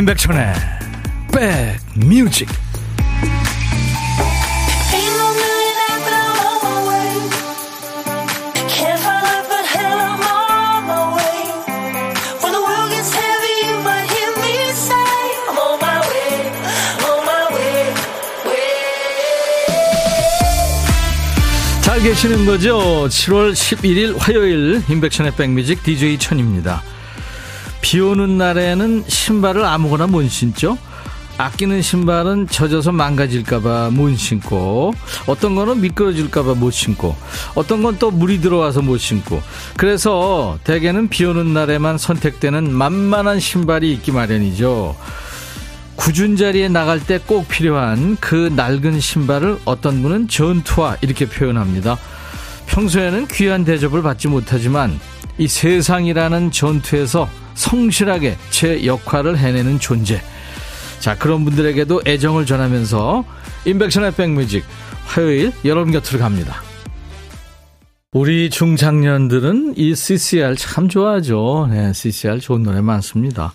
임백천의 백뮤직 잘 계시는 거죠? 7월 11일 화요일 임백천의 백뮤직 DJ 천입니다. 비 오는 날에는 신발을 아무거나 못 신죠? 아끼는 신발은 젖어서 망가질까봐 못 신고, 어떤 거는 미끄러질까봐 못 신고, 어떤 건 또 물이 들어와서 못 신고, 그래서 대개는 비 오는 날에만 선택되는 만만한 신발이 있기 마련이죠. 굳은 자리에 나갈 때 꼭 필요한 그 낡은 신발을 어떤 분은 전투화 이렇게 표현합니다. 평소에는 귀한 대접을 받지 못하지만 이 세상이라는 전투에서 성실하게 제 역할을 해내는 존재. 자, 그런 분들에게도 애정을 전하면서 인백션의 백뮤직 화요일 여러분 곁으로 갑니다. 우리 중장년들은 이 CCR 참 좋아하죠. 네, CCR 좋은 노래 많습니다.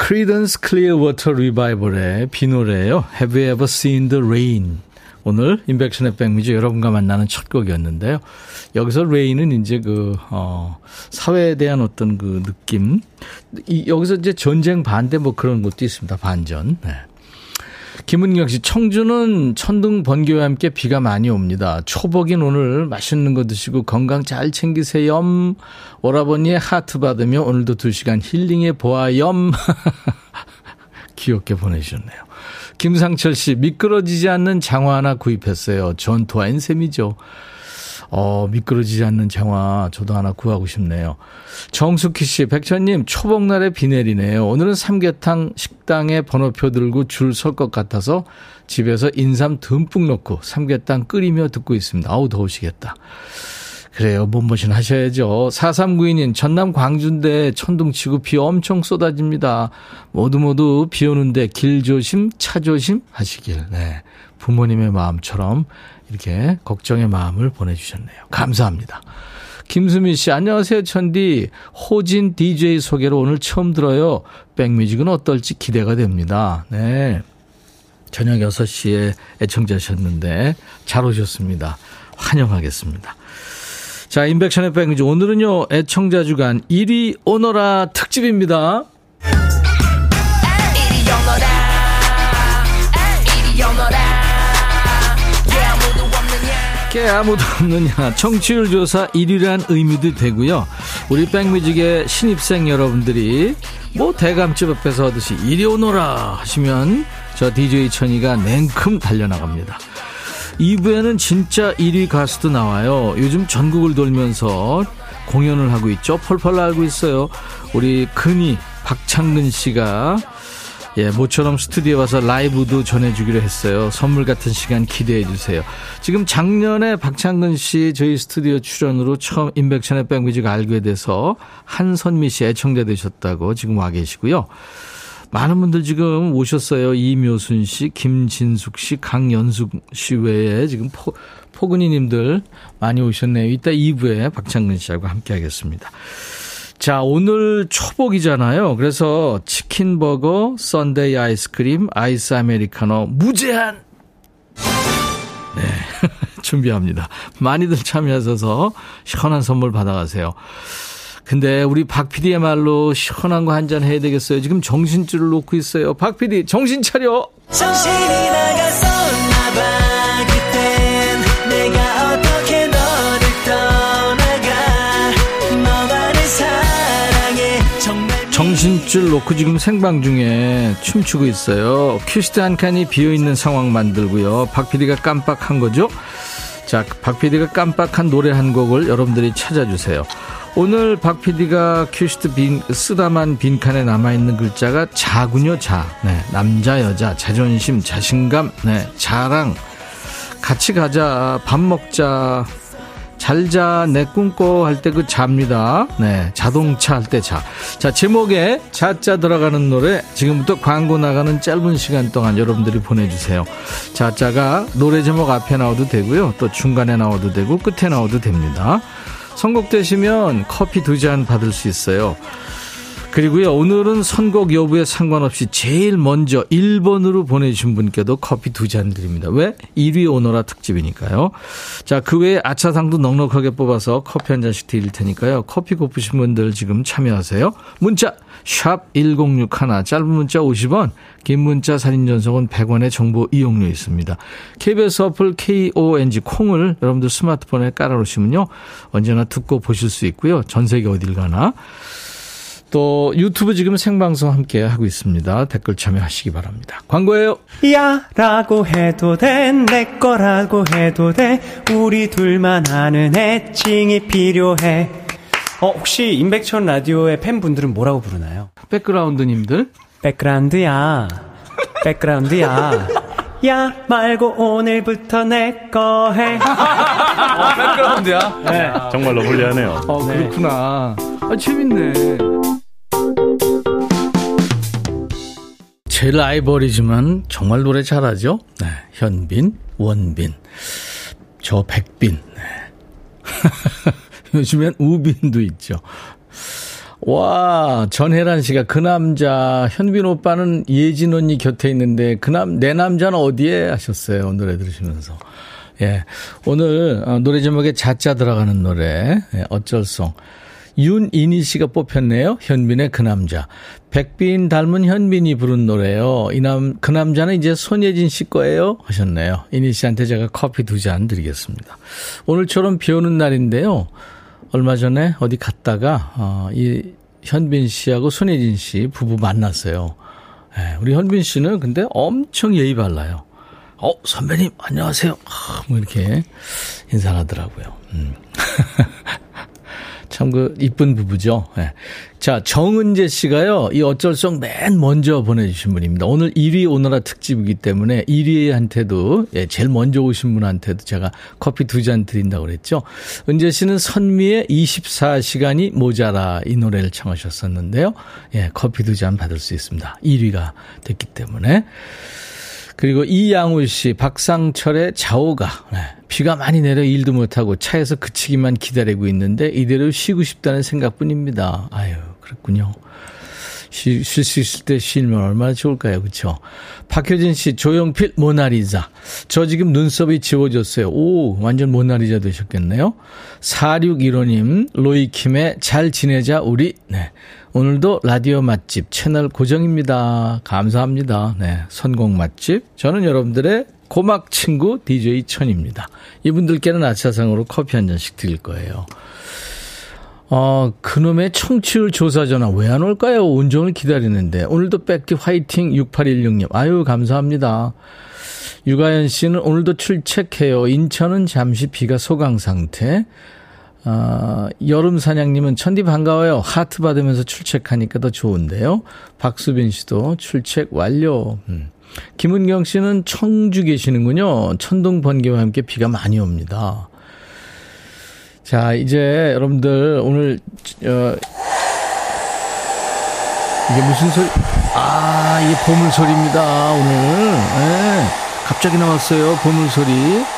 Creedence Clearwater Revival의 비 노래예요. Have you ever seen the rain? 오늘 인백션의 백뮤직 여러분과 만나는 첫 곡이었는데요. 여기서 rain은 이제 그, 어, 사회에 대한 어떤 그 느낌. 이, 여기서 이제 전쟁 반대 뭐 그런 것도 있습니다. 반전. 네. 김은경 씨, 청주는 천둥 번개와 함께 비가 많이 옵니다. 초복인 오늘 맛있는 거 드시고 건강 잘 챙기세요. 오라버니의 하트 받으며 오늘도 두 시간 힐링해 보아염. 귀엽게 보내주셨네요. 김상철 씨, 미끄러지지 않는 장화 하나 구입했어요. 전투화인 셈이죠. 어, 미끄러지지 않는 장화 저도 하나 구하고 싶네요. 정숙희 씨, 백천님, 초복날에 비 내리네요. 오늘은 삼계탕 식당에 번호표 들고 줄 설 것 같아서 집에서 인삼 듬뿍 넣고 삼계탕 끓이며 듣고 있습니다. 아우, 더우시겠다. 그래요. 몸보신 하셔야죠. 4392님, 전남 광주인데 천둥치고 비 엄청 쏟아집니다. 모두 모두 비 오는데 길 조심, 차 조심 하시길. 네. 부모님의 마음처럼 이렇게 걱정의 마음을 보내주셨네요. 감사합니다. 김수미 씨, 안녕하세요, 천디. 호진 DJ 소개로 오늘 처음 들어요. 백뮤직은 어떨지 기대가 됩니다. 네. 저녁 6시에 애청자셨는데 잘 오셨습니다. 환영하겠습니다. 자, 인백션의 백뮤직. 오늘은요, 애청자 주간 1위 오너라 특집입니다. 게 아무도 없느냐. 청취율 조사 1위란 의미도 되고요. 우리 백뮤직의 신입생 여러분들이 뭐 대감집 앞에서 하듯이 이리 오너라 하시면 저 DJ 천이가 냉큼 달려나갑니다 2부에는 진짜 1위 가수도 나와요 요즘 전국을 돌면서 공연을 하고 있죠 펄펄 알고 있어요 우리 근이 박창근 씨가 예, 모처럼 스튜디오에 와서 라이브도 전해주기로 했어요. 선물 같은 시간 기대해 주세요. 지금 작년에 박창근 씨 저희 스튜디오 출연으로 처음 인백션의 백뮤직 알게 돼서 한선미 씨 애청자 되셨다고 지금 와 계시고요. 많은 분들 지금 오셨어요. 이묘순 씨, 김진숙 씨, 강연숙 씨 외에 지금 포, 포근이님들 많이 오셨네요. 이따 2부에 박창근 씨하고 함께 하겠습니다. 자, 오늘 초복이잖아요. 그래서 치킨버거, sundae 아이스크림, 아이스 아메리카노 무제한! 네. 준비합니다. 많이들 참여하셔서 시원한 선물 받아가세요. 근데 우리 박 PD의 말로 시원한 거 한 잔 해야 되겠어요. 지금 정신줄을 놓고 있어요. 박 PD, 정신 차려! 정신이 나갔었나봐. 정신줄 놓고 지금 생방 중에 춤추고 있어요. 큐시트 한 칸이 비어 있는 상황 만들고요. 박 PD가 깜빡한 거죠? 자, 박 PD가 깜빡한 노래 한 곡을 여러분들이 찾아주세요. 오늘 박 PD가 큐시트 빈, 쓰다만 빈칸에 남아있는 글자가 자군요, 자. 네, 남자, 여자, 자존심, 자신감, 네, 자랑. 같이 가자, 밥 먹자, 잘자 내 꿈꿔 할 때 그 자입니다. 네, 자동차 할 때 자. 자 제목에 자자 들어가는 노래 지금부터 광고 나가는 짧은 시간 동안 여러분들이 보내주세요. 자자가 노래 제목 앞에 나와도 되고요, 또 중간에 나와도 되고 끝에 나와도 됩니다. 선곡되시면 커피 두 잔 받을 수 있어요. 그리고요, 오늘은 선곡 여부에 상관없이 제일 먼저 1번으로 보내주신 분께도 커피 두 잔 드립니다. 왜? 1위 오너라 특집이니까요. 자, 그 외에 아차상도 넉넉하게 뽑아서 커피 한 잔씩 드릴 테니까요. 커피 고프신 분들 지금 참여하세요. 문자, 샵 1061, 짧은 문자 50원, 긴 문자 사진 전송은 100원의 정보 이용료 있습니다. KBS 어플 KONG 콩을 여러분들 스마트폰에 깔아놓으시면요. 언제나 듣고 보실 수 있고요. 전 세계 어딜 가나. 또 유튜브 지금 생방송 함께 하고 있습니다. 댓글 참여하시기 바랍니다. 광고예요. 야 라고 해도 돼 내 거라고 해도 돼 우리 둘만 아는 애칭이 필요해 어 혹시 임백천 라디오의 팬분들은 뭐라고 부르나요? 백그라운드님들 백그라운드야 백그라운드야 야 말고 오늘부터 내 거 해. 어, 백그라운드야? 네. 정말로 불리하네요. 어, 그렇구나. 아, 재밌네. 제 라이벌이지만 정말 노래 잘하죠? 네. 현빈, 원빈, 저 백빈. 네. 요즘엔 우빈도 있죠. 와, 전혜란 씨가 그 남자, 현빈 오빠는 예진 언니 곁에 있는데 그 남, 내 남자는 어디에 하셨어요. 노래 들으시면서. 예. 오늘 어, 노래 제목에 자자 들어가는 노래, 예, 어쩔 송. 윤이니 씨가 뽑혔네요. 현빈의 그 남자. 백빈 닮은 현빈이 부른 노래요. 이 남, 그 남자는 이제 손예진 씨 거예요. 하셨네요. 이니 씨한테 제가 커피 두 잔 드리겠습니다. 오늘처럼 비 오는 날인데요. 얼마 전에 어디 갔다가 어, 이 현빈 씨하고 손예진 씨 부부 만났어요. 예, 우리 현빈 씨는 근데 엄청 예의 발라요. 어, 선배님, 안녕하세요. 아, 뭐 이렇게 인사하더라고요. 음. 참 그 이쁜 부부죠. 네. 자 정은재 씨가요. 이 어쩔 썩맨 먼저 보내주신 분입니다. 오늘 1위 오너라 특집이기 때문에 1위한테도 예, 제일 먼저 오신 분한테도 제가 커피 두 잔 드린다고 그랬죠. 은재 씨는 선미의 24시간이 모자라 이 노래를 청하셨었는데요. 예, 커피 두 잔 받을 수 있습니다. 1위가 됐기 때문에. 그리고 이양우 씨, 박상철의 자오가. 네. 비가 많이 내려 일도 못하고 차에서 그치기만 기다리고 있는데 이대로 쉬고 싶다는 생각뿐입니다. 아유, 그렇군요. 쉴 수 있을 때 쉬면 얼마나 좋을까요? 그렇죠? 박효진 씨, 조영필 모나리자. 저 지금 눈썹이 지워졌어요. 오, 완전 모나리자 되셨겠네요. 4615님, 로이킴의 잘 지내자 우리. 네. 오늘도 라디오 맛집 채널 고정입니다. 감사합니다. 네. 선곡 맛집. 저는 여러분들의 고막 친구 DJ 천입니다. 이분들께는 아차상으로 커피 한 잔씩 드릴 거예요. 어, 그놈의 청취율 조사 전화 왜 안 올까요? 온종을 기다리는데. 오늘도 백티 화이팅 6816님. 아유, 감사합니다. 유가연 씨는 오늘도 출첵해요. 인천은 잠시 비가 소강 상태. 아, 여름 사냥님은 천디 반가워요. 하트 받으면서 출첵하니까 더 좋은데요. 박수빈 씨도 출첵 완료. 음. 김은경 씨는 청주 계시는군요. 천둥 번개와 함께 비가 많이 옵니다. 자, 이제 여러분들 오늘 어, 이게 무슨 소리? 아, 이게 보물 소리입니다. 오늘. 네, 갑자기 나왔어요. 보물 소리.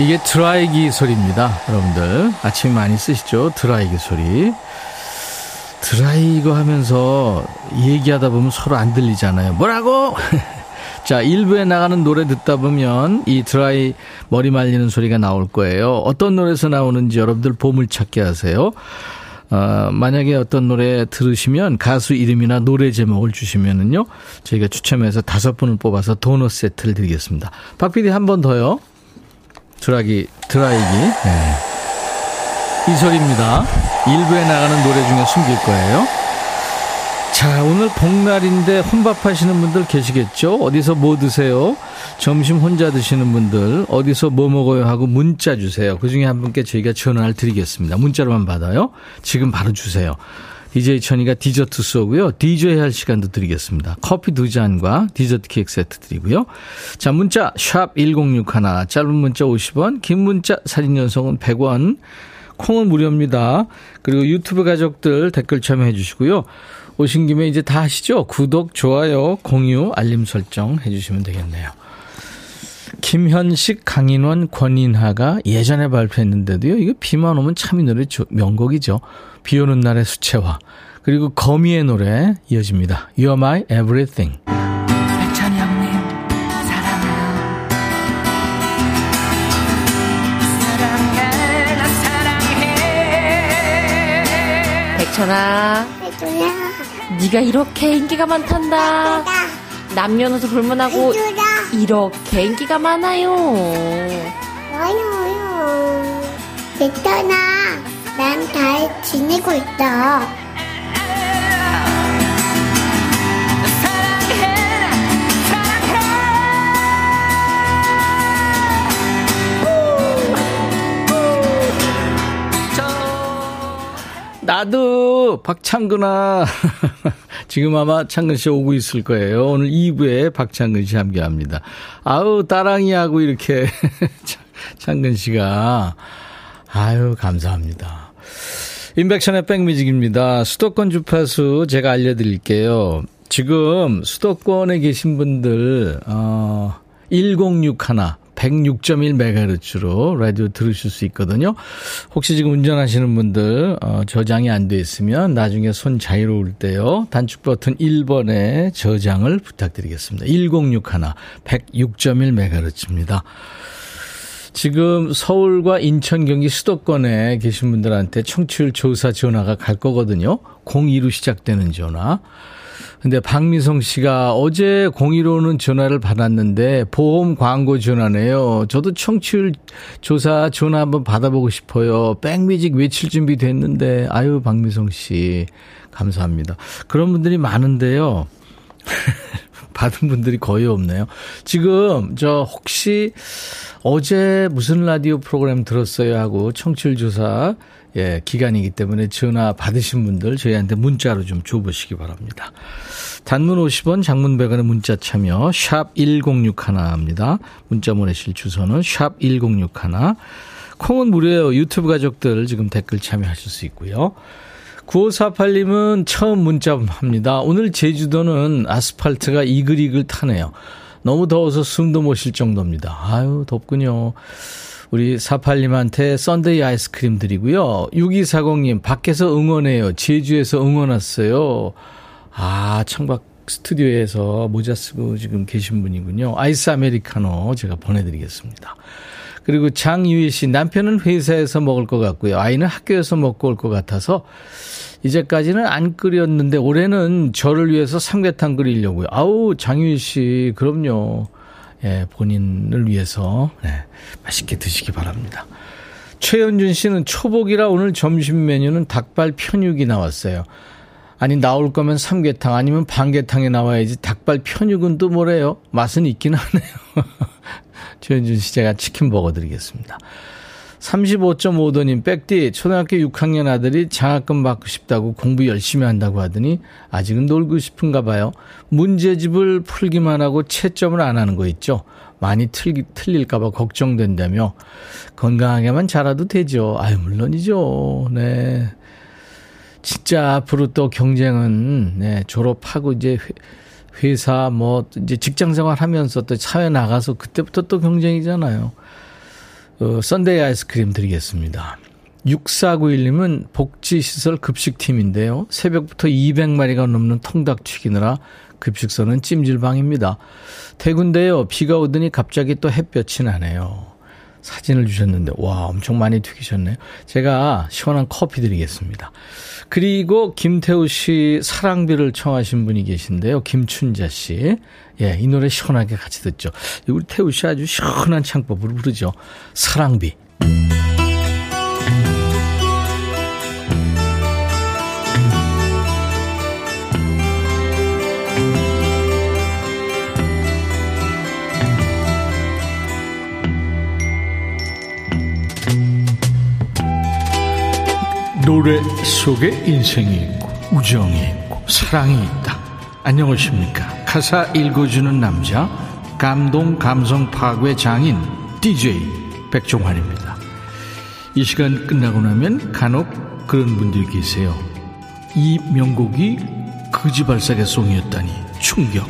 이게 드라이기 소리입니다. 여러분들. 아침 많이 쓰시죠? 드라이기 소리. 드라이거 하면서 얘기하다 보면 서로 안 들리잖아요. 뭐라고? 자, 일부에 나가는 노래 듣다 보면 이 드라이 머리 말리는 소리가 나올 거예요. 어떤 노래에서 나오는지 여러분들 보물찾기 하세요. 어, 만약에 어떤 노래 들으시면 가수 이름이나 노래 제목을 주시면은요, 저희가 추첨해서 다섯 분을 뽑아서 도넛 세트를 드리겠습니다. 박 PD 한 번 더요. 드라기, 드라이기. 네. 이 소리입니다. 일부에 나가는 노래 중에 숨길 거예요. 자, 오늘 복날인데 혼밥 하시는 분들 계시겠죠? 어디서 뭐 드세요? 점심 혼자 드시는 분들, 어디서 뭐 먹어요? 하고 문자 주세요. 그 중에 한 분께 저희가 전화를 드리겠습니다. 문자로만 받아요. 지금 바로 주세요. DJ 천이가 디저트 쏘고요. DJ 할 시간도 드리겠습니다. 커피 두 잔과 디저트 케이크 세트 드리고요. 자, 문자 샵 1061, 짧은 문자 50원, 긴 문자 사진 연속은 100원, 콩은 무료입니다. 그리고 유튜브 가족들 댓글 참여해 주시고요. 오신 김에 이제 다 하시죠? 구독, 좋아요, 공유, 알림 설정 해주시면 되겠네요. 김현식, 강인원, 권인하가 예전에 발표했는데도요. 이거 비만 오면 참 이 노래 명곡이죠. 비 오는 날의 수채화. 그리고 거미의 노래 이어집니다. You're my everything. 백천아. 네가 이렇게 인기가 많단다. 남녀노소 불문하고 이렇게 인기가 많아요. 많아요. 백천아, 난 잘 지내고 있다. 나도 박창근아. 지금 아마 창근 씨 오고 있을 거예요. 오늘 2부에 박창근 씨 함께 합니다. 아우, 따랑이하고 이렇게 창근 씨가. 아유, 감사합니다. 인백션의 백뮤직입니다. 수도권 주파수 제가 알려드릴게요. 지금 수도권에 계신 분들, 어, 1061, 106.1MHz로 라디오 들으실 수 있거든요. 혹시 지금 운전하시는 분들 어, 저장이 안 돼 있으면 나중에 손 자유로울 때요. 단축 버튼 1번에 저장을 부탁드리겠습니다. 1061 106.1MHz입니다. 지금 서울과 인천, 경기 수도권에 계신 분들한테 청취율 조사 전화가 갈 거거든요. 02로 시작되는 전화. 근데 박미성 씨가 어제 01호는 전화를 받았는데 보험 광고 전화네요. 저도 청취율 조사 전화 한번 받아보고 싶어요. 백뮤직 외칠 준비 됐는데 아유 박미성 씨 감사합니다. 그런 분들이 많은데요. 받은 분들이 거의 없네요. 지금 저 혹시 어제 무슨 라디오 프로그램 들었어요 하고 청취율 조사 예, 기간이기 때문에 전화 받으신 분들 저희한테 문자로 좀 줘보시기 바랍니다. 단문 50원, 장문 100원의 문자 참여 샵 1061입니다. 문자 보내실 주소는 샵 1061. 콩은 무료예요. 유튜브 가족들 지금 댓글 참여하실 수 있고요. 9548님은 처음 문자 합니다. 오늘 제주도는 아스팔트가 이글이글 타네요. 너무 더워서 숨도 못 쉴 정도입니다. 아유, 덥군요. 우리 48님한테 sundae 아이스크림 드리고요. 6240님, 밖에서 응원해요. 제주에서 응원 왔어요. 아, 창밖 스튜디오에서 모자 쓰고 지금 계신 분이군요. 아이스 아메리카노 제가 보내드리겠습니다. 그리고 장유희 씨, 남편은 회사에서 먹을 것 같고요. 아이는 학교에서 먹고 올 것 같아서 이제까지는 안 끓였는데 올해는 저를 위해서 삼계탕 끓이려고요. 아우, 장유희 씨, 그럼요. 예, 본인을 위해서 네, 맛있게 드시기 바랍니다. 최현준 씨는 초복이라 오늘 점심 메뉴는 닭발 편육이 나왔어요. 아니 나올 거면 삼계탕 아니면 반계탕에 나와야지 닭발 편육은 또 뭐래요? 맛은 있긴 하네요. 최현준 씨 제가 치킨 버거 드리겠습니다. 35.5도님, 백디, 초등학교 6학년 아들이 장학금 받고 싶다고 공부 열심히 한다고 하더니 아직은 놀고 싶은가 봐요. 문제집을 풀기만 하고 채점을 안 하는 거 있죠? 많이 틀, 틀릴까봐 걱정된다며 건강하게만 자라도 되죠. 아유, 물론이죠. 네. 진짜 앞으로 또 경쟁은, 네, 졸업하고 이제 회사 뭐 이제 직장 생활 하면서 또 사회 나가서 그때부터 또 경쟁이잖아요. 어, sundae 아이스크림 드리겠습니다. 6491님은 복지시설 급식팀인데요. 새벽부터 200마리가 넘는 통닭 튀기느라 급식소는 찜질방입니다. 대구인데요. 비가 오더니 갑자기 또 햇볕이 나네요. 사진을 주셨는데, 와, 엄청 많이 튀기셨네요. 제가 시원한 커피 드리겠습니다. 그리고 김태우 씨 사랑비를 청하신 분이 계신데요. 김춘자 씨. 예, 이 노래 시원하게 같이 듣죠. 우리 태우 씨 아주 시원한 창법으로 부르죠. 사랑비. 노래 속에 인생이 있고 우정이 있고 사랑이 있다. 안녕하십니까. 가사 읽어주는 남자 감동 감성 파괴 장인 DJ 백종환입니다. 이 시간 끝나고 나면 간혹 그런 분들이 계세요. 이 명곡이 거지발사계 송이었다니 충격.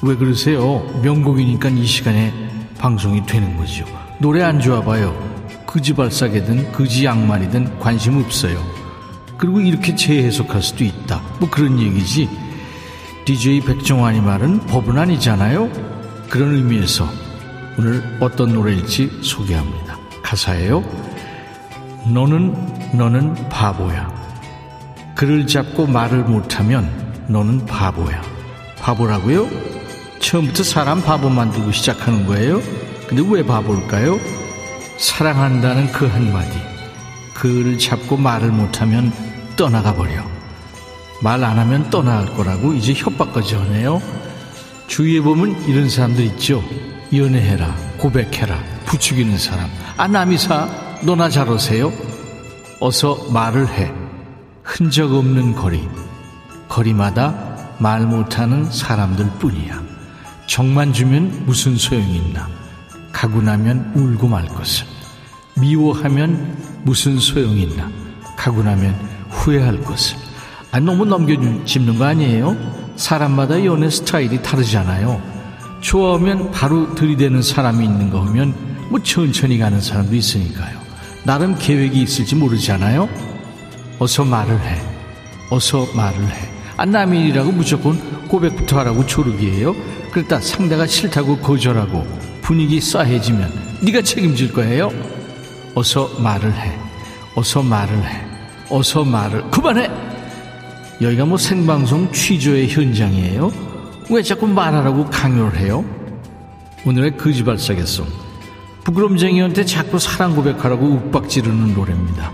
왜 그러세요? 명곡이니까 이 시간에 방송이 되는 거죠. 노래 안 좋아봐요. 그지발사계든 그지 양말이든 관심 없어요. 그리고 이렇게 재해석할 수도 있다. 뭐 그런 얘기지. DJ 백종환이 말은 법은 아니잖아요. 그런 의미에서 오늘 어떤 노래일지 소개합니다. 가사예요. 너는 너는 바보야. 글을 잡고 말을 못하면 너는 바보야. 바보라고요? 처음부터 사람 바보 만들고 시작하는 거예요? 근데 왜 바볼까요? 사랑한다는 그 한마디. 글을 잡고 말을 못하면 떠나가 버려. 말 안 하면 떠나갈 거라고 이제 협박까지 하네요. 주위에 보면 이런 사람들 있죠. 연애해라, 고백해라, 부추기는 사람. 아, 남이사, 너나 잘 오세요? 어서 말을 해. 흔적 없는 거리. 거리마다 말 못하는 사람들 뿐이야. 정만 주면 무슨 소용이 있나. 가고 나면 울고 말 것을. 미워하면 무슨 소용이 있나. 가고 나면 후회할 것을. 아, 너무 넘겨짚는 거 아니에요? 사람마다 연애 스타일이 다르잖아요. 좋아하면 바로 들이대는 사람이 있는 거 보면 뭐 천천히 가는 사람도 있으니까요. 나름 계획이 있을지 모르잖아요. 어서 말을 해. 어서 말을 해. 안 남의 일이라고 무조건 고백부터 하라고 조르기예요. 그러다 상대가 싫다고 거절하고 분위기 싸해지면 네가 책임질 거예요. 어서 말을 해. 어서 말을 해. 어서 말을 그만해. 여기가 뭐 생방송 취조의 현장이에요. 왜 자꾸 말하라고 강요를 해요? 오늘의 거지발사겠송. 부끄럼쟁이한테 자꾸 사랑 고백하라고 욱박지르는 노래입니다.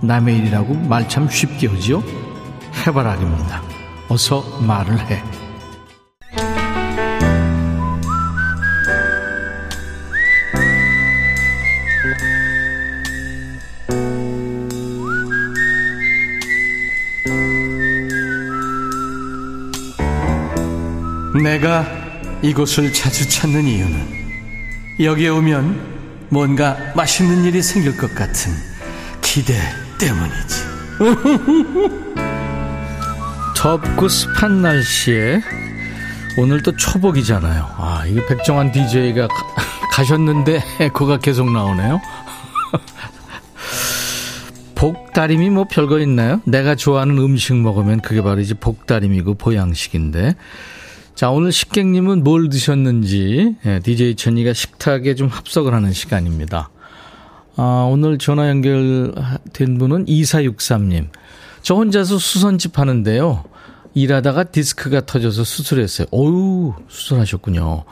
남의 일이라고 말 참 쉽게 하지요? 해바라기입니다. 어서 말을 해. 내가 이곳을 자주 찾는 이유는 여기에 오면 뭔가 맛있는 일이 생길 것 같은 기대 때문이지. 덥고 습한 날씨에 오늘 또 초복이잖아요. 아, 이게 백정환 DJ가 가, 셨는데 에코가 계속 나오네요. 복다림이 뭐 별거 있나요? 내가 좋아하는 음식 먹으면 그게 바로 이제 복다림이고 보양식인데. 자, 오늘 식객님은 뭘 드셨는지 DJ 예, 천이가 식탁에 좀 합석을 하는 시간입니다. 아, 오늘 전화 연결된 분은 2463님. 저 혼자서 수선집 하는데요. 일하다가 디스크가 터져서 수술했어요. 어유 수술하셨군요.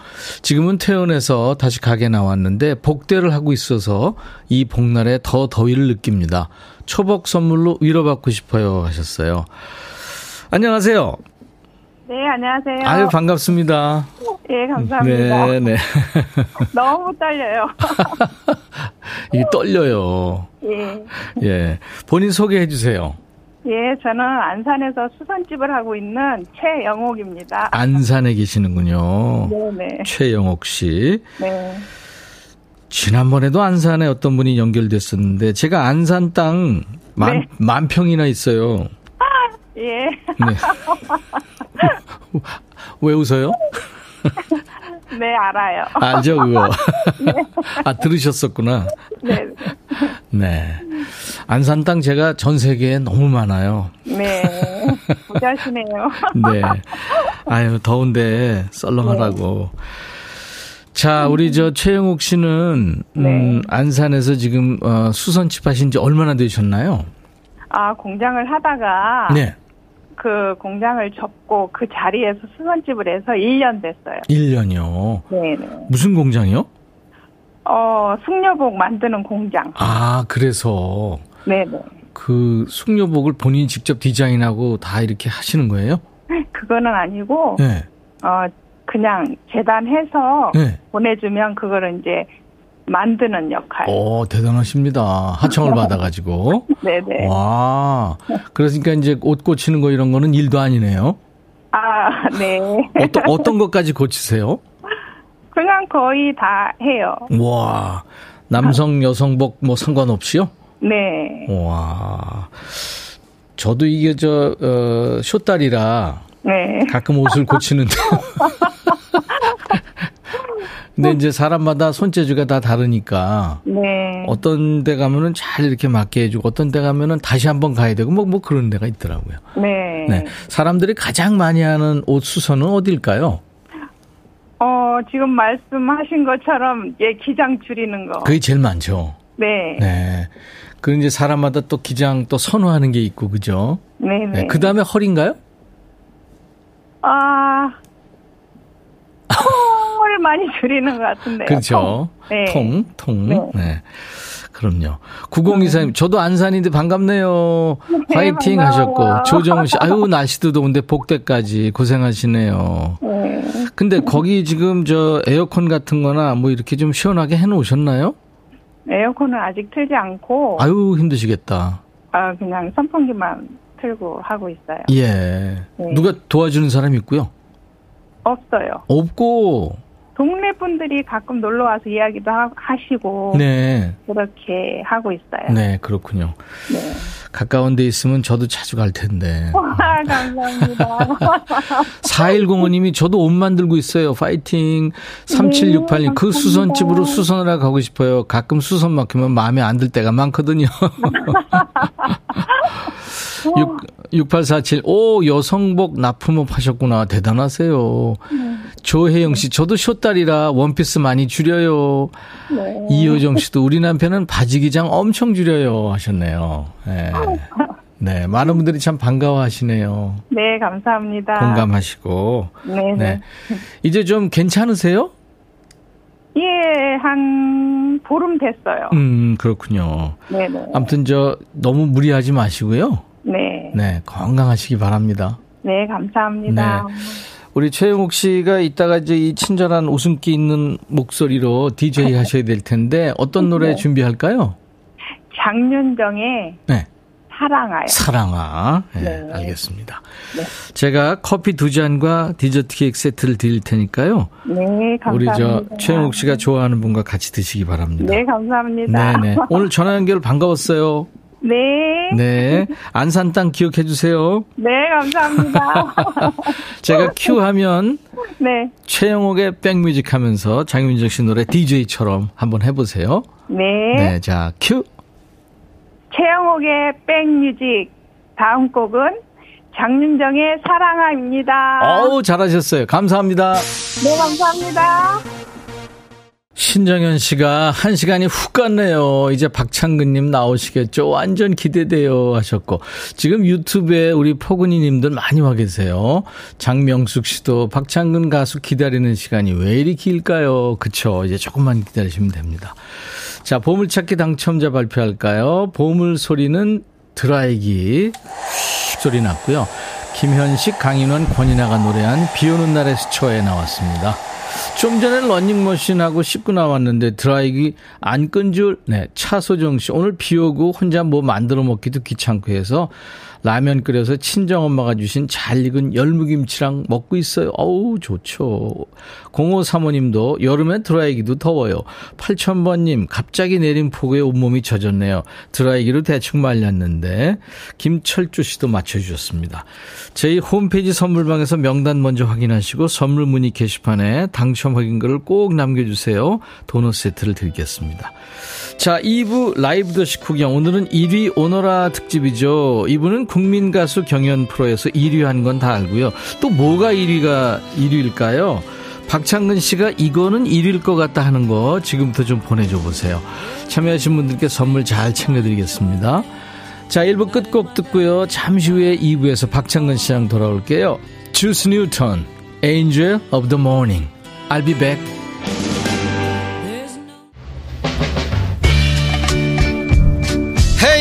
지금은 퇴원해서 다시 가게 나왔는데 복대를 하고 있어서 이 복날에 더 더위를 느낍니다. 초복 선물로 위로받고 싶어요 하셨어요. 안녕하세요. 네, 안녕하세요. 아유, 반갑습니다. 예, 감사합니다. 네, 네. 너무 떨려요. 이게 떨려요. 예. 예. 본인 소개해 주세요. 예, 저는 안산에서 수선집을 하고 있는 최영옥입니다. 안산에 계시는군요. 네네. 최영옥 씨. 네. 지난번에도 안산에 어떤 분이 연결됐었는데 제가 안산 땅 만, 네. 만 평이나 있어요. 예. 네. 왜 웃어요? 네, 알아요. 알죠, 그거. 네. 아, 들으셨었구나. 네. 네. 안산 땅 제가 전 세계에 너무 많아요. 네. 부자시네요. 네. 아유, 더운데 썰렁하라고. 네. 자, 우리 저 최영욱 씨는 음, 네. 안산에서 지금 어, 수선집 하신 지 얼마나 되셨나요? 아, 공장을 하다가 네. 그 공장을 접고 그 자리에서 수선집을 해서 1년 됐어요. 1년이요? 네. 무슨 공장이요? 어, 숙녀복 만드는 공장. 아, 그래서. 네네. 그 숙녀복을 본인이 직접 디자인하고 다 이렇게 하시는 거예요? 그거는 아니고. 네. 어, 그냥 재단해서 네. 보내주면 그거를 이제 만드는 역할. 오, 대단하십니다. 하청을 받아가지고. 네네. 와. 그러니까 이제 옷 고치는 거 이런 거는 일도 아니네요. 아, 네. 어떤, 어떤 것까지 고치세요? 그냥 거의 다 해요. 와. 남성, 여성복 뭐 상관없이요? 네. 와. 저도 이게 저, 어, 쇼딸이라. 네. 가끔 옷을 고치는데. 근데 이제 사람마다 손재주가 다 다르니까. 네. 어떤 데 가면은 잘 이렇게 맞게 해주고 어떤 데 가면은 다시 한번 가야 되고 뭐, 뭐 그런 데가 있더라고요. 네. 네. 사람들이 가장 많이 하는 옷 수선은 어딜까요? 어, 지금 말씀하신 것처럼, 예, 기장 줄이는 거. 그게 제일 많죠. 네. 네. 그 이제 사람마다 또 기장 또 선호하는 게 있고, 그죠? 네네. 네. 네. 그 다음에 허리인가요? 아, 통을 많이 줄이는 것 같은데. 그렇죠. 통. 네. 통, 통. 네. 네. 그럼요. 9024님, 저도 안산인데 반갑네요. 네, 화이팅 반가워요. 하셨고, 조정우 씨, 아유, 날씨도 더운데 복대까지 고생하시네요. 네. 근데 거기 지금 저 에어컨 같은 거나 뭐 이렇게 좀 시원하게 해 놓으셨나요? 에어컨은 아직 틀지 않고. 아유, 힘드시겠다. 아, 그냥 선풍기만 틀고 하고 있어요. 예. 네. 누가 도와주는 사람 있고요? 없어요. 없고. 동네 분들이 가끔 놀러 와서 이야기도 하, 시고 네. 그렇게 하고 있어요. 네, 그렇군요. 네. 가까운 데 있으면 저도 자주 갈 텐데. 와, 감사합니다. 4105님이 저도 옷 만들고 있어요. 파이팅. 3768님, 그 수선집으로 수선하러 가고 싶어요. 가끔 수선 막히면 마음에 안 들 때가 많거든요. 6, 6847, 오, 여성복 납품업 하셨구나. 대단하세요. 네. 조혜영 씨, 저도 쇼딸이라 원피스 많이 줄여요. 네. 이효정 씨도 우리 남편은 바지 기장 엄청 줄여요. 하셨네요. 네. 네, 많은 분들이 참 반가워하시네요. 네, 감사합니다. 공감하시고. 네, 네. 이제 좀 괜찮으세요? 예, 한 보름 됐어요. 음, 그렇군요. 네네. 아무튼 저 너무 무리하지 마시고요. 네. 네, 건강하시기 바랍니다. 네, 감사합니다. 네. 우리 최영욱 씨가 이따가 이제 이 친절한 웃음기 있는 목소리로 DJ 하셔야 될 텐데 어떤 노래 네. 준비할까요? 장윤정의 네. 사랑아요. 사랑아. 네, 네. 알겠습니다. 네. 제가 커피 두 잔과 디저트 케이크 세트를 드릴 테니까요. 네, 감사합니다. 우리 저 최영욱 씨가 좋아하는 분과 같이 드시기 바랍니다. 네, 감사합니다. 네, 네. 오늘 전화 연결 반가웠어요. 네. 네. 안산 땅 기억해 주세요. 네, 감사합니다. 제가 큐 하면 네. 최영옥의 백뮤직 하면서 장윤정 씨 노래 DJ처럼 한번 해 보세요. 네. 네, 자, 큐. 최영옥의 백뮤직 다음 곡은 장윤정의 사랑아입니다. 어우, 잘하셨어요. 감사합니다. 네, 감사합니다. 신정현 씨가 한 시간이 훅 갔네요. 이제 박창근님 나오시겠죠? 완전 기대돼요. 하셨고. 지금 유튜브에 우리 포근이 님들 많이 와 계세요. 장명숙 씨도 박창근 가수 기다리는 시간이 왜 이리 길까요? 그쵸. 이제 조금만 기다리시면 됩니다. 자, 보물찾기 당첨자 발표할까요? 보물 소리는 드라이기 소리 났고요. 김현식, 강인원, 권인아가 노래한 비 오는 날의 스초에 나왔습니다. 좀 전에 러닝머신하고 씻고 나왔는데 드라이기 안 끈 줄, 네, 차소정 씨. 오늘 비 오고 혼자 뭐 만들어 먹기도 귀찮고 해서 라면 끓여서 친정엄마가 주신 잘 익은 열무김치랑 먹고 있어요. 어우, 좋죠. 0535님도 여름엔 드라이기도 더워요. 8000번님, 갑자기 내린 폭우에 온몸이 젖었네요. 드라이기로 대충 말렸는데, 김철주 씨도 맞춰주셨습니다. 저희 홈페이지 선물방에서 명단 먼저 확인하시고 선물 문의 게시판에 당첨 확인글을 꼭 남겨주세요. 도넛 세트를 드리겠습니다. 자, 2부 라이브 더시 구경. 오늘은 1위 오너라 특집이죠. 이분은 국민 가수 경연 프로에서 1위 한 건 다 알고요. 또 뭐가 1위가 1위일까요? 박창근 씨가 이거는 1위일 것 같다 하는 거 지금부터 좀 보내줘 보세요. 참여하신 분들께 선물 잘 챙겨드리겠습니다. 자, 1부 끝곡 듣고요. 잠시 후에 2부에서 박창근 씨랑 돌아올게요. 주스 뉴턴, Angel of the Morning. I'll be back.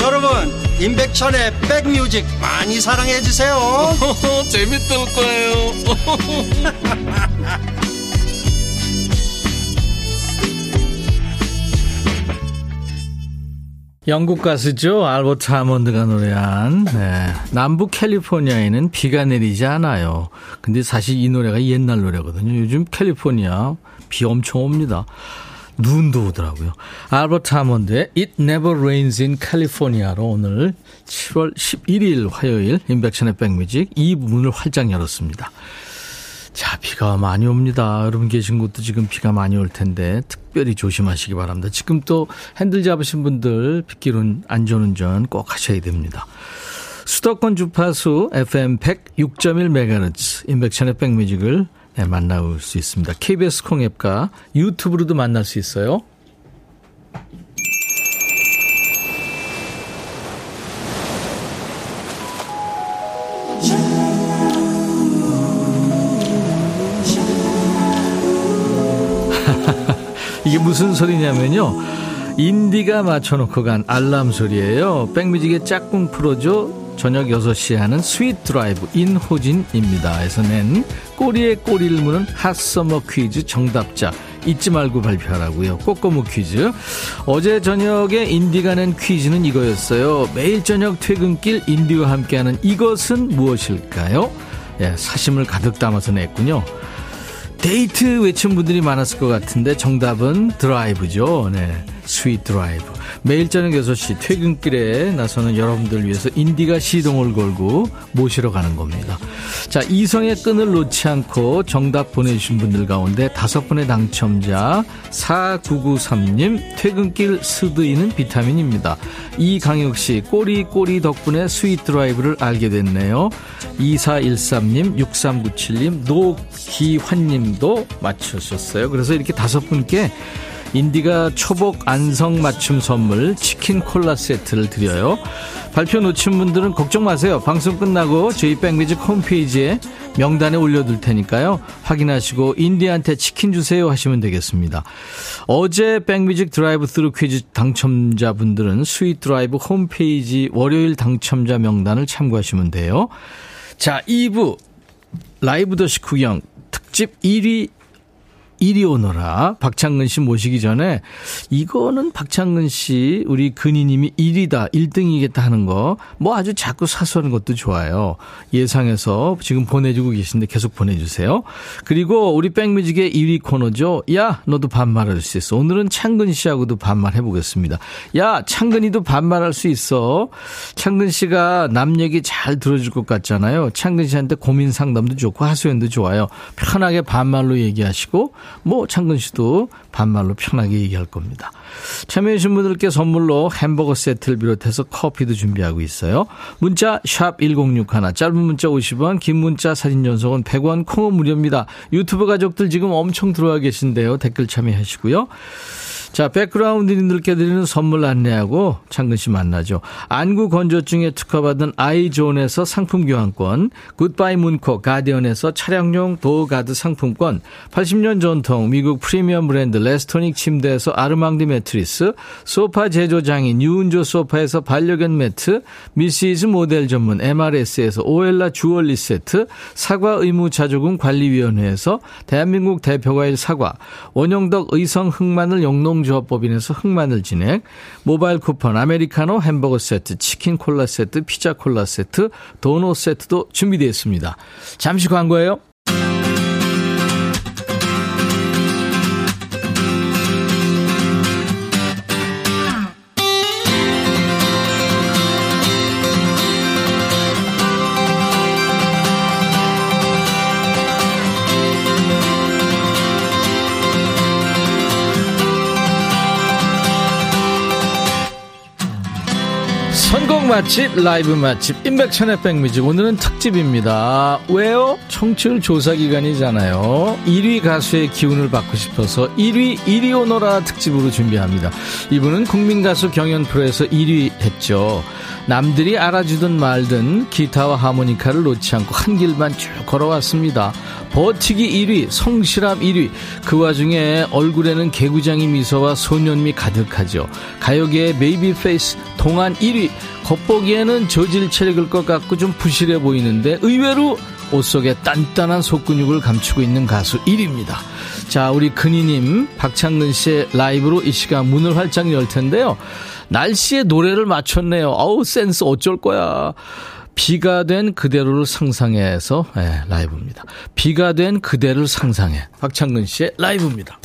여러분 임백천의 백뮤직 많이 사랑해 주세요. 재밌을 거예요. 영국 가수죠. 알버트 하몬드가 노래한 네. 남부 캘리포니아에는 비가 내리지 않아요. 근데 사실 이 노래가 옛날 노래거든요. 요즘 캘리포니아 비 엄청 옵니다. 눈도 오더라고요. 알버트 하몬드의 It Never Rains in California로 오늘 7월 11일 화요일 인백션의 백뮤직 이 문을 활짝 열었습니다. 자, 비가 많이 옵니다. 여러분 계신 곳도 지금 비가 많이 올 텐데 특별히 조심하시기 바랍니다. 지금 또 핸들 잡으신 분들 빗길은 안전운전 꼭 하셔야 됩니다. 수도권 주파수 FM 106.1MHz 인백션의 백뮤직을 네, 만나볼 수 있습니다. KBS 콩앱과 유튜브로도 만날 수 있어요. 이게 무슨 소리냐면요. 인디가 맞춰놓고 간 알람 소리예요. 백뮤직의 짝꿍 프로죠. 저녁 6시에 하는 Sweet Drive 인호진입니다. 에서 낸 꼬리에 꼬리를 무는 hot summer 퀴즈 정답자 잊지 말고 발표하라고요. 꼬꼬무 퀴즈. 어제 저녁에 인디가 낸 퀴즈는 이거였어요. 매일 저녁 퇴근길 인디와 함께하는 이것은 무엇일까요? 예, 사심을 가득 담아서 냈군요. 데이트 외친 분들이 많았을 것 같은데 정답은 드라이브죠. 네. Sweet Drive. 매일 저녁 6시 퇴근길에 나서는 여러분들 위해서 인디가 시동을 걸고 모시러 가는 겁니다. 자, 이성의 끈을 놓지 않고 정답 보내주신 분들 가운데 다섯 분의 당첨자 4993님 퇴근길 스드이는 비타민입니다. 이강혁 씨 꼬리 꼬리 덕분에 Sweet Drive를 알게 됐네요. 2413님 6397님 노기환님도 맞추셨어요. 그래서 이렇게 다섯 분께 인디가 초복 안성 맞춤 선물 치킨 콜라 세트를 드려요. 발표 놓친 분들은 걱정 마세요. 방송 끝나고 저희 백뮤직 홈페이지에 명단에 올려둘 테니까요. 확인하시고 인디한테 치킨 주세요 하시면 되겠습니다. 어제 백뮤직 드라이브 스루 퀴즈 당첨자분들은 Sweet Drive 홈페이지 월요일 당첨자 명단을 참고하시면 돼요. 자, 2부 라이브 더시 구경 특집 1위 이리 오너라. 박창근 씨 모시기 전에 이거는 박창근 씨 우리 근희님이 1위다 1등이겠다 하는 거 뭐 아주 자꾸 사소한 것도 좋아요. 예상해서 지금 보내주고 계신데 계속 보내주세요. 그리고 우리 백뮤직의 1위 코너죠. 야 너도 반말할 수 있어. 오늘은 창근 씨하고도 반말해 보겠습니다. 야 창근이도 반말할 수 있어. 창근 씨가 남 얘기 잘 들어줄 것 같잖아요. 창근 씨한테 고민 상담도 좋고 하소연도 좋아요. 편하게 반말로 얘기하시고 뭐 창근 씨도 반말로 편하게 얘기할 겁니다. 참여해주신 분들께 선물로 햄버거 세트를 비롯해서 커피도 준비하고 있어요. 문자 1061, 짧은 문자 50원, 긴 문자 사진 전송은 100원, 콩은 무료입니다. 유튜브 가족들 지금 엄청 들어와 계신데요. 댓글 참여하시고요. 자, 백그라운드님들께 드리는 선물 안내하고 창근 씨 만나죠. 안구 건조증에 특허받은 아이존에서 상품 교환권, 굿바이 문코 가디언에서 차량용 door guard 상품권, 80년 전통 미국 프리미엄 브랜드 레스토닉 침대에서 아르망디 매트리스, 소파 제조장인 유운조 소파에서 반려견 매트, 미시즈 모델 전문 MRS에서 오엘라 주얼리 세트, 사과 의무 자조금 관리위원회에서 대한민국 대표과일 사과, 원형덕 의성 흑마늘 영농 조합법인에서 흑마늘 진액, 모바일 쿠폰, 아메리카노 햄버거 세트, 치킨 콜라 세트, 피자 콜라 세트, 도넛 세트도 준비되어 있습니다. 잠시 광고예요. 맛집, 라이브 맛집, 임백천의 백뮤직. 오늘은 특집입니다. 왜요? 청취율 조사 기간이잖아요. 1위 가수의 기운을 받고 싶어서 1위, 1위 오너라 특집으로 준비합니다. 이분은 국민가수 경연 프로에서 1위 했죠. 남들이 알아주든 말든 기타와 하모니카를 놓지 않고 한 길만 쭉 걸어왔습니다. 버티기 1위, 성실함 1위. 그 와중에 얼굴에는 개구장이 미소와 소년미 가득하죠. 가요계의 baby face 동안 1위. 겉보기에는 저질 체력일 것 같고 좀 부실해 보이는데 의외로 옷 속에 단단한 속근육을 감추고 있는 가수 1위입니다. 자, 우리 근희님, 박창근 씨의 라이브로 이 시간 문을 활짝 열 텐데요. 날씨에 노래를 맞췄네요. 어우, 센스 어쩔 거야. 비가 된 그대로를 상상해서 네, 라이브입니다. 비가 된 그대를 상상해. 박창근 씨의 라이브입니다.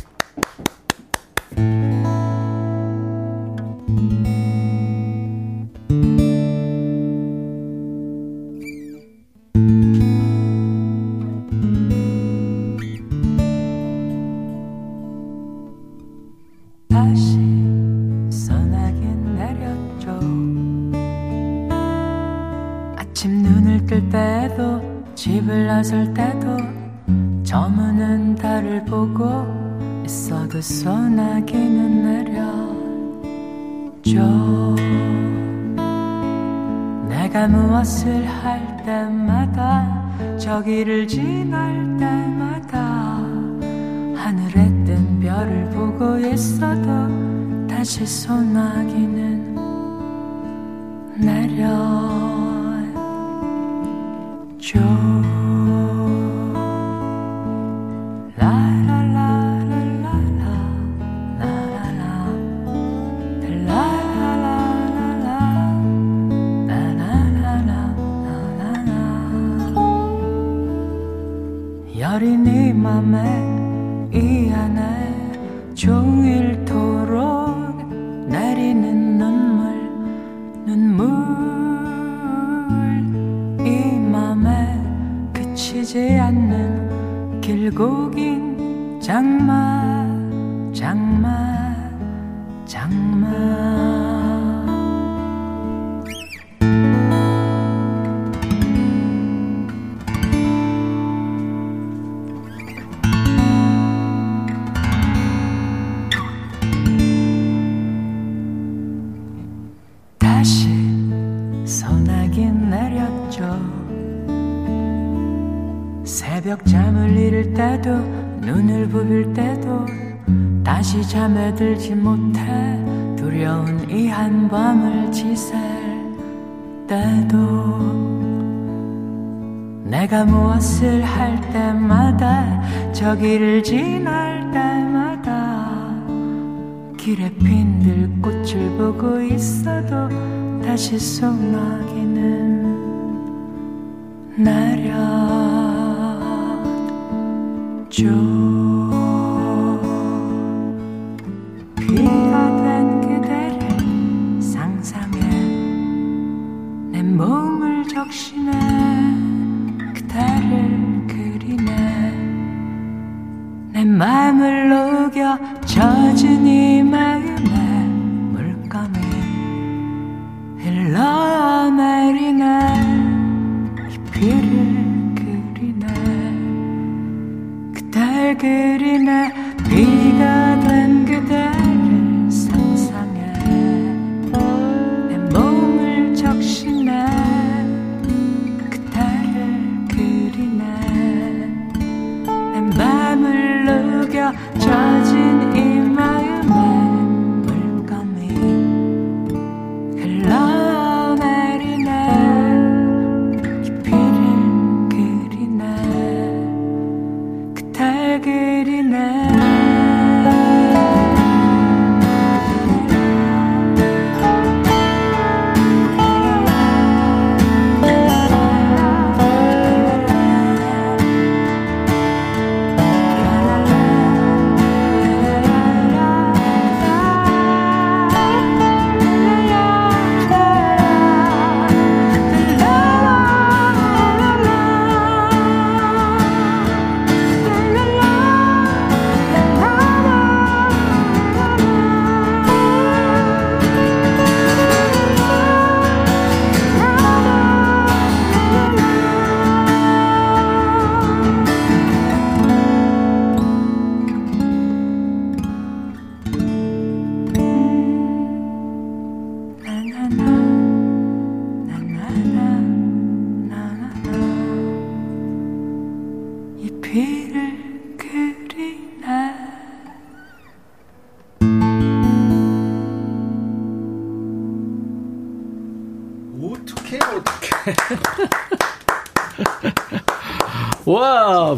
들지 못해 두려운 이 한밤을 지샐 때도 내가 무엇을 할 때마다 저기를 지날 때마다 길에 핀 들 꽃을 보고 있어도 다시 소나기는 내려 줘 된 그대를 상상해. 내 몸을 적시네. 그대를 그리네. 내 맘을 녹여 젖은 이 마음에 물감이 흘러내리네. 이 비를 그리네. 비가 녹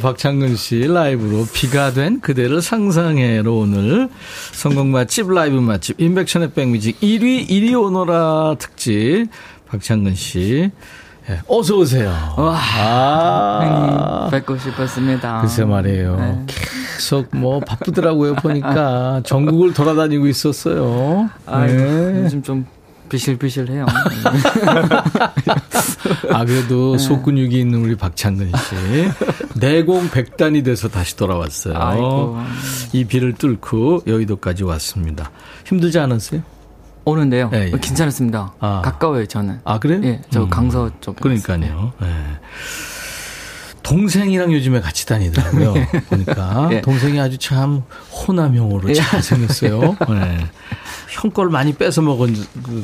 박창근 씨 라이브로 비가 된 그대를 상상해로 오늘 성공 맛집 라이브 맛집 인백션의 백뮤직 1위 1위 오너라 특집 박창근 씨. 네, 어서 오세요. 와, 아, 뵙고 싶었습니다. 글쎄 말이에요. 네. 계속 뭐 바쁘더라고요 보니까 전국을 돌아다니고 있었어요. 아, 네. 요즘 좀 비실비실해요. 아, 그래도 네. 속근육이 있는 우리 박창근 씨. 내공 백단이 돼서 다시 돌아왔어요. 아이고. 이 비를 뚫고 여의도까지 왔습니다. 힘들지 않았어요? 오는데요. 예, 예. 괜찮았습니다. 아. 가까워요, 저는. 아, 그래요? 예, 저 음. 강서 쪽. 그러니까요. 예. 동생이랑 요즘에 같이 다니더라고요. 네. 보니까 예. 동생이 아주 참 호남형으로 예. 잘 생겼어요. 네. 형걸 많이 뺏어 먹은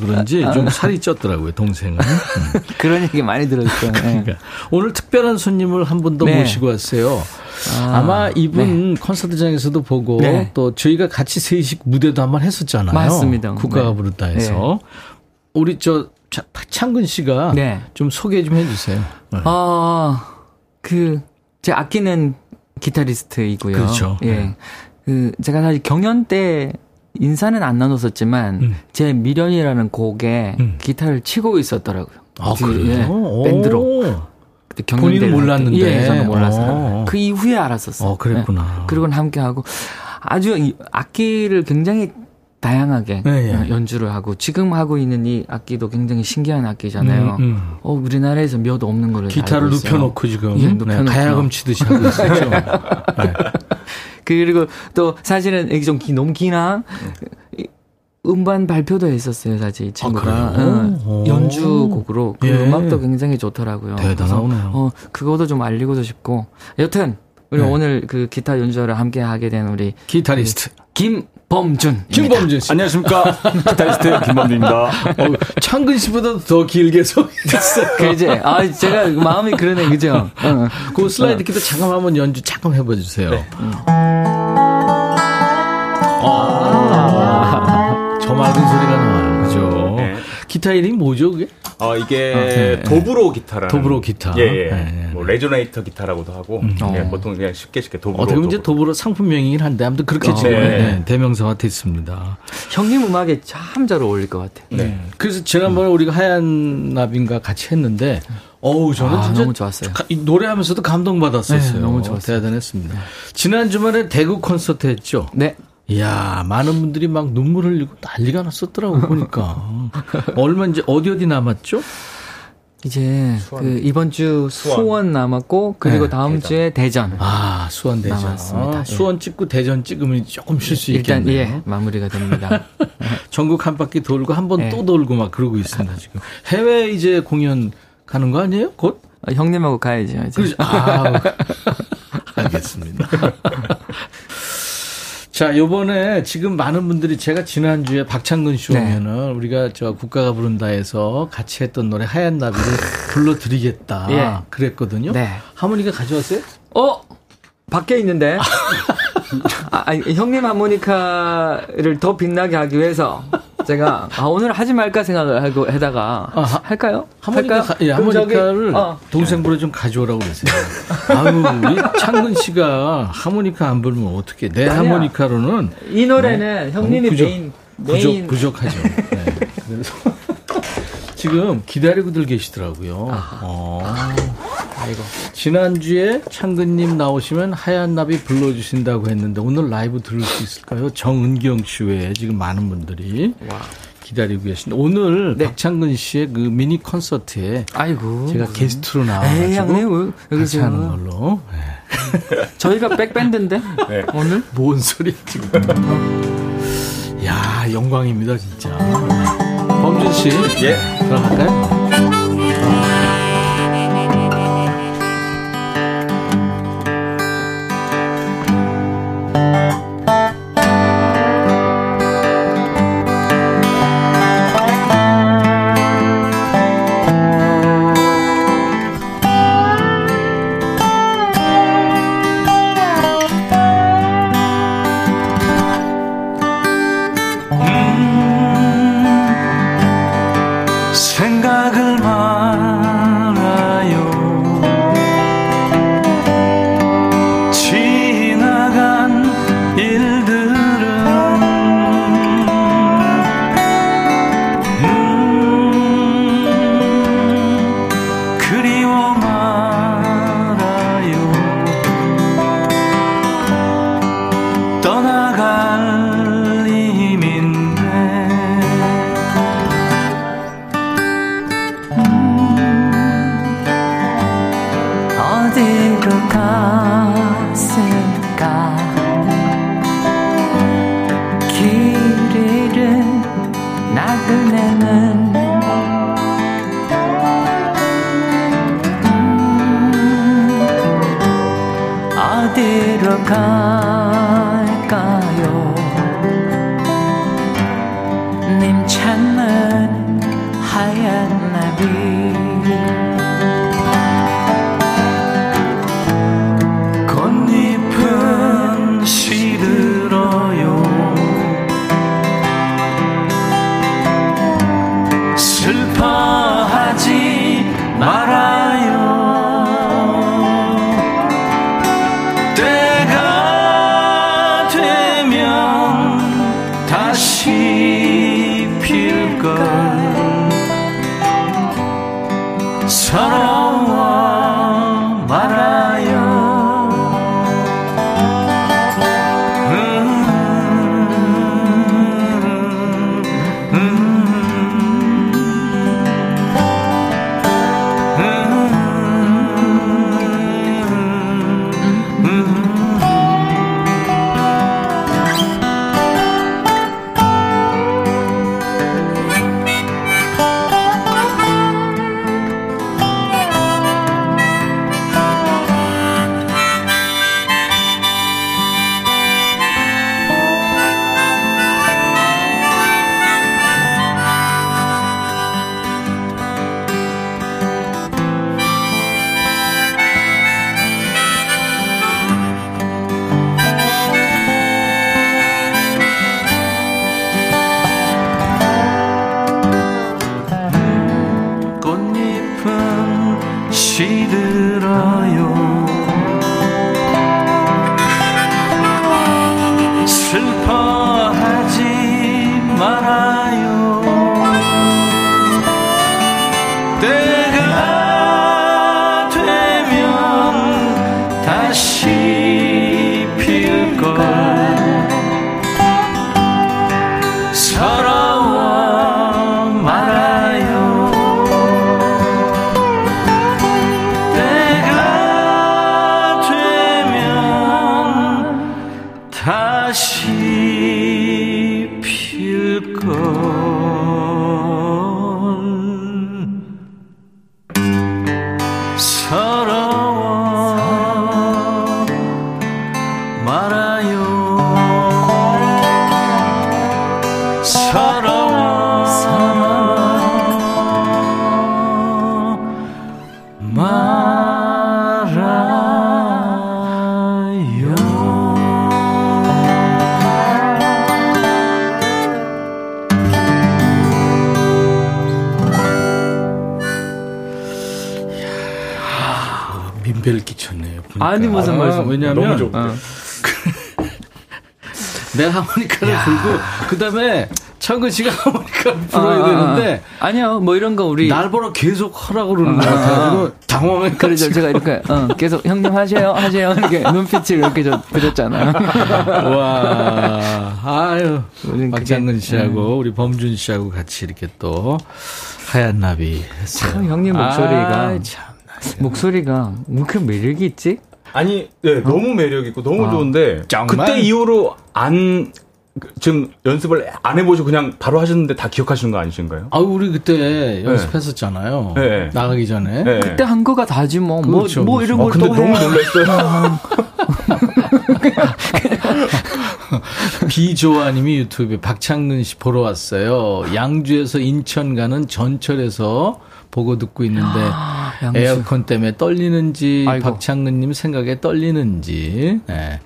그런지 아, 아. 좀 살이 쪘더라고요, 동생은. 음. 그런 얘기 많이. 네. 그러니까 오늘 특별한 손님을 한 분더 네. 모시고 왔어요. 아, 마 이분 네. 콘서트장에서도 보고 네. 또 저희가 같이 세식 무대도 한번 했었잖아요. 맞습니다. 국가가 네. 부르다 해서. 우리 저 창근 씨가 좀 소개 좀 해주세요. 아, 그, 제 아끼는 기타리스트이고요. 그렇죠. 예. 그, 제가 사실 경연 때 인사는 안 나눴었지만 음. 제 미련이라는 곡에 음. 기타를 치고 있었더라고요. 아, 그, 그래요? 예, 밴드로. 그때 본인은 몰랐는데. 예, 저는 몰랐어요. 그 이후에 알았었어요. 어, 그랬구나. 예. 그리고는 함께 하고 아주 악기를 굉장히 다양하게 네, 네. 연주를 하고 지금 하고 있는 이 악기도 굉장히 신기한 악기잖아요. 음, 음. 어 우리나라에서 몇 없는 거를 기타를 눕혀놓고 지금 예, 눕혀놓고. 네, 가야금 치듯이 하고 있었죠. 네. 그리고 또 사실은 좀 기, 너무 기나? 음반 발표도 했었어요, 사실 이 친구가. 아, 어, 연주곡으로. 그 예. 음악도 굉장히 좋더라고요. 대단하네요. 어 그거도 좀 알리고도 싶고. 여튼 우리 네. 오늘 그 기타 연주를 함께 하게 된 우리 기타리스트. 김 범준. 김범준 씨. 안녕하십니까. 기타리스트 김범준입니다. 어, 창근 씨보다 더 길게 소개했어요. 그지? 아, 제가 마음이 그러네, 그죠? 어. 그 슬라이드 기타 잠깐 한번 연주 잠깐 해봐 주세요. 네. 음. 아, 저 맑은? 네. 기타 이름이 뭐죠, 그게? 어, 이게 어, 네, 도브로 기타라는. 도브로 기타. 예, 예. 네. 뭐 레조네이터 기타라고도 하고 음. 예, 보통 그냥 쉽게 쉽게 도브로. 어떻게 보면 이제 도브로 상품명이긴 한데 아무튼 그렇게 어, 지금 네. 네. 대명사가 됐습니다. 형님 음악에 참 잘 어울릴 것 같아요. 네. 네. 그래서 지난번에 음. 우리가 하얀 나비인가 같이 했는데 어우 저는 아, 진짜 너무 좋았어요. 가, 노래하면서도 감동받았었어요. 네, 너무 좋았어요. 대단했습니다. 지난 주말에 대구 콘서트 했죠. 네. 이야, 많은 분들이 막 눈물 흘리고 난리가 났었더라고, 보니까. 얼마 이제 어디 어디 남았죠? 이제 수원. 그 이번 주 수원, 수원 남았고 그리고 네, 다음 대전. 주에 대전. 아 수원 대전. 남았습니다. 아, 수원 찍고 대전 찍으면 조금 쉴 수 있겠네요. 일단 예 마무리가 됩니다. 전국 한 바퀴 돌고 한 번또 네. 돌고 막 그러고 있습니다 지금. 해외 이제 공연 가는 거 아니에요? 곧? 아, 형님하고 가야죠. 이제. 그렇죠. 아, 알겠습니다. 자, 요번에 지금 많은 분들이 제가 지난주에 박창근 씨 네. 오면은 네. 우리가 저 국가가 부른다에서 같이 했던 노래 하얀 나비를 불러드리겠다. 예. 그랬거든요. 네. 하모니카 가져왔어요? 어? 밖에 있는데. 아, 아니, 형님 하모니카를 더 빛나게 하기 위해서 제가 아, 오늘 하지 말까 생각을 하고 해다가 아, 할까요? 하모니카, 할까요? 예, 하모니카를 어. 동생분에 좀 가져오라고 그랬어요. 아유, 우리 창근 씨가 하모니카 안 불면 어떻게? 내 아니야. 하모니카로는 이 노래는 어, 형님이 부족, 메인 메인 부족, 부족 하죠. 네. 그래서 지금 기다리고들 계시더라고요. 어. 아이고. 지난주에 창근님 나오시면 하얀 나비 불러주신다고 했는데 오늘 라이브 들을 수 있을까요? 정은경 씨 외에 지금 많은 분들이 와. 기다리고 계신데 오늘 네. 박창근 씨의 그 미니 콘서트에 아이고 제가 게스트로 나와가지고 같이 하는 걸로 네. 저희가 백밴드인데 네. 오늘 뭔 소리 지금 야 영광입니다 진짜 범준 씨 예. 들어갈까요? 왜냐하면 너무 어. 내가 하모니카를 불고 그다음에 청근 씨가 하모니카를 불어야 아, 아, 아, 되는데 아 니요 뭐 이런 거 우리 날 보러 계속 하라고 그러는 거 같아가지고 당황해 그러죠 제가 이렇게 어, 계속 형님 하세요 하세요. 이렇게 눈빛을 이렇게 저 그렸잖아요. 와 아유. 박장근 씨하고 음. 우리 범준 씨하고 같이 이렇게 또 하얀 나비 했어요 참 형님 목소리가 아, 참. 목소리가 왜 이렇게 매력이 있지? 아니, 네, 어? 너무 매력 있고 너무 아, 좋은데 정말? 그때 이후로 안 지금 연습을 안 해보시고 그냥 바로 하셨는데 다 기억하시는 거 아니신가요? 아, 우리 그때 연습했었잖아요. 네. 나가기 전에. 네. 그때 한 거가 다지 뭐. 뭐 그렇죠, 뭐, 뭐 이런 걸. 어, 근데 너무 놀랐어요. 비조아님이 유튜브에 박창근 씨 보러 왔어요. 양주에서 인천 가는 전철에서 보고 듣고 있는데 아, 에어컨 때문에 떨리는지 아이고. 박창근님 생각에 떨리는지. 네.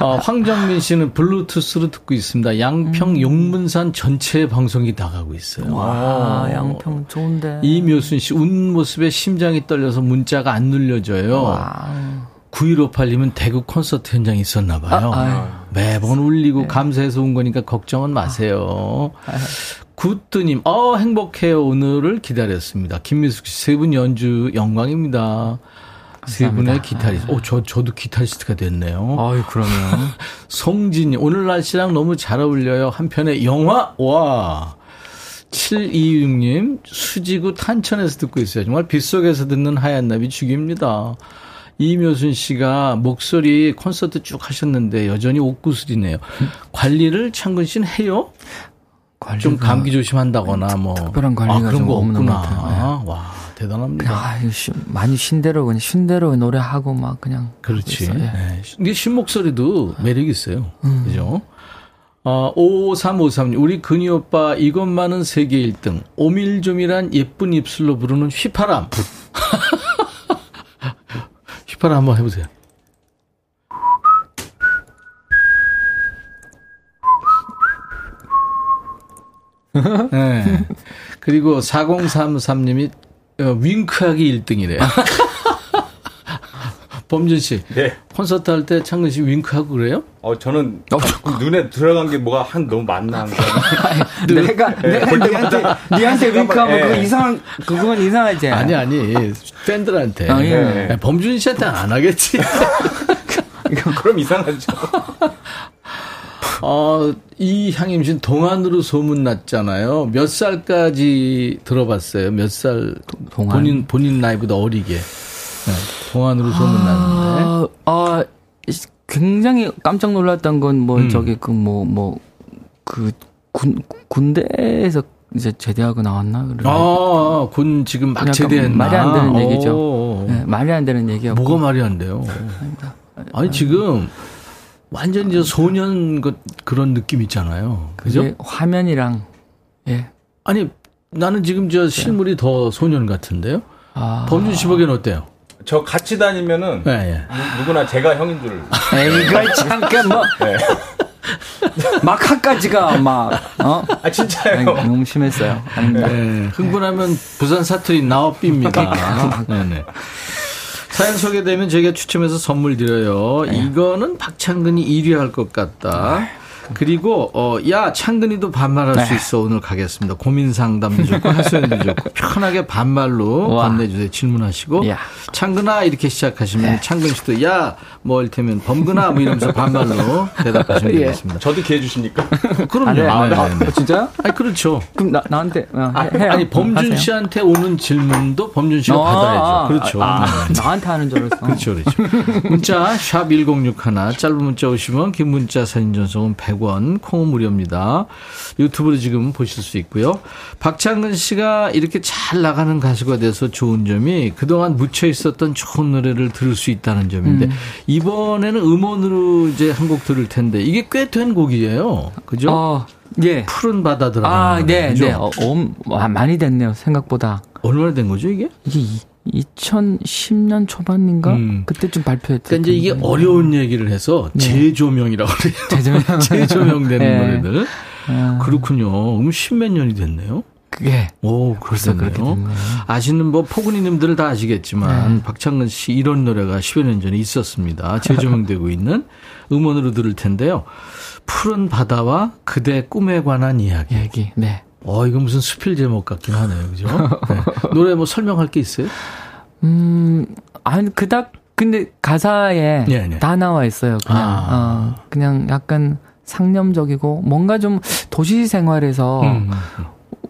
어, 황정민 씨는 블루투스로 듣고 있습니다. 양평 음. 용문산 전체 방송이 나가고 있어요. 와, 아, 양평 좋은데. 이묘순 씨, 웃는 모습에 심장이 떨려서 문자가 안 눌려져요. 와. 9158님은 대구 콘서트 현장에 있었나 봐요. 아, 매번 울리고 네. 감사해서 온 거니까 걱정은 마세요. 아. 굿드님, 어, 행복해요. 오늘을 기다렸습니다. 김미숙 씨, 세 분 연주 영광입니다. 세 분의 기타리스트. 어, 저, 저도 기타리스트가 됐네요. 아유, 그러면. 송진님, 오늘 날씨랑 너무 잘 어울려요. 한편의 영화? 와. 726님, 수지구 탄천에서 듣고 있어요. 정말 빗속에서 듣는 하얀 나비 죽입니다. 이묘순 씨가 목소리 콘서트 쭉 하셨는데 여전히 옥구슬이네요. 관리를 창근 씨는 해요? 좀 감기 조심한다거나 뭐 특별한 관리가 아, 그런 거 없구나. 네. 와 대단합니다. 아, 많이 쉰대로 그냥 쉰대로 노래하고 막 그냥 그렇지. 네. 이게 신 목소리도 매력 있어요. 음. 그죠? 어, 5353님, 우리 근이 오빠 이것만은 세계 1등. 오밀조밀한 예쁜 입술로 부르는 휘파람. 휘파람 한번 해보세요. 네. 그리고 4033님이 어, 윙크하기 1등이래요. 범준 씨. 네. 콘서트 할 때 창근 씨 윙크하고 그래요? 어, 저는 어. 눈에 들어간 게 뭐가 한 너무 많나. 내가, 네, 내가 니한테, 니한테 윙크하면 네. 그거 이상, 그건 이상하지. 아니, 아니. 팬들한테. 아, 예. 네. 범준 씨한테 안 하겠지. 그럼 이상하죠. 어, 이 향임 씨는 동안으로 소문났잖아요. 몇 살까지 들어봤어요? 몇 살? 동안? 본인, 본인 나이보다 어리게. 네, 동안으로 소문났는데. 아, 아, 굉장히 깜짝 놀랐던 건 뭐 음. 저기 그 뭐 뭐 그 군 군대에서 이제 제대하고 나왔나 그래. 아, 군 지금 막 제대했나. 말이 안 되는 얘기죠. 네, 말이 안 되는 얘기가 뭐가 말이 안 돼요? 아니 지금 완전 이제 소년 그, 그런 느낌 있잖아요. 그죠? 화면이랑 예. 아니 나는 지금 저 실물이 더 소년 같은데요. 아. 범준 씨 보기엔 어때요? 저 같이 다니면은 네, 네. 누, 구나 제가 형인 줄. 이거 잠깐 뭐. 네. 마카까지가 막 어? 아 진짜요? 아니, 너무 심했어요. 네, 흥분하면 부산 사투리 나옵입니다. 네네. 사연 소개되면 저희가 추첨해서 선물 드려요. 네. 이거는 박창근이 1위 할 것 같다. 그리고 어, 야 창근이도 반말할 네. 수 있어 오늘 가겠습니다. 고민 상담도 좋고 하소연도 좋고 편하게 반말로 건네주세요. 질문하시고 야. 창근아 이렇게 시작하시면 네. 창근 씨도 야뭐 이를테면 범근아 뭐 이러면서 반말로 대답하시면 예. 되겠습니다. 저도 기회 주십니까? 그럼요. 아, 네, 아, 네, 아, 네. 진짜요? 아니 그렇죠. 그럼 나, 나한테 어, 아, 해, 아니 범준 하세요. 씨한테 오는 질문도 범준 씨가 어, 받아야죠. 아, 그렇죠. 아, 네. 나한테 하는 줄 알았어. 그렇죠, 그렇죠. 문자 샵 #1061 짧은 문자 오시면 긴 문자 사진 전송은 100 원, 콩은 무료입니다. 유튜브로 지금 보실 수 있고요. 박창근 씨가 이렇게 잘 나가는 가수가 돼서 좋은 점이 그동안 묻혀 있었던 좋은 노래를 들을 수 있다는 점인데 음. 이번에는 음원으로 이제 한 곡 들을 텐데 이게 꽤 된 곡이에요. 그죠? 어, 예. 푸른 바다 들어. 아, 네, 네. 어, 어, 많이 됐네요. 생각보다. 얼마나 된 거죠, 이게? 이게 2010년 초반인가? 음. 그때쯤 발표했던. 그러니까 이제 이게 어려운 얘기를 해서 네. 재조명이라고 그래요. 재조명. 재조명되는 네. 노래들. 아. 그렇군요. 음, 십몇 년이 됐네요. 그게. 오, 벌써 그렇게 됐네요. 아시는 뭐 포근이님들 다 아시겠지만 네. 박창근 씨 이런 노래가 10여 년 전에 있었습니다. 재조명되고 있는 음원으로 들을 텐데요. 푸른 바다와 그대 꿈에 관한 이야기. 이야기. 네. 어, 이거 무슨 수필 제목 같긴 하네요. 그죠? 네. 노래 뭐 설명할 게 있어요? 음, 아니, 그닥, 근데 가사에 네, 네. 다 나와 있어요. 그냥, 아. 어, 그냥 약간 상념적이고 뭔가 좀 도시 생활에서 음.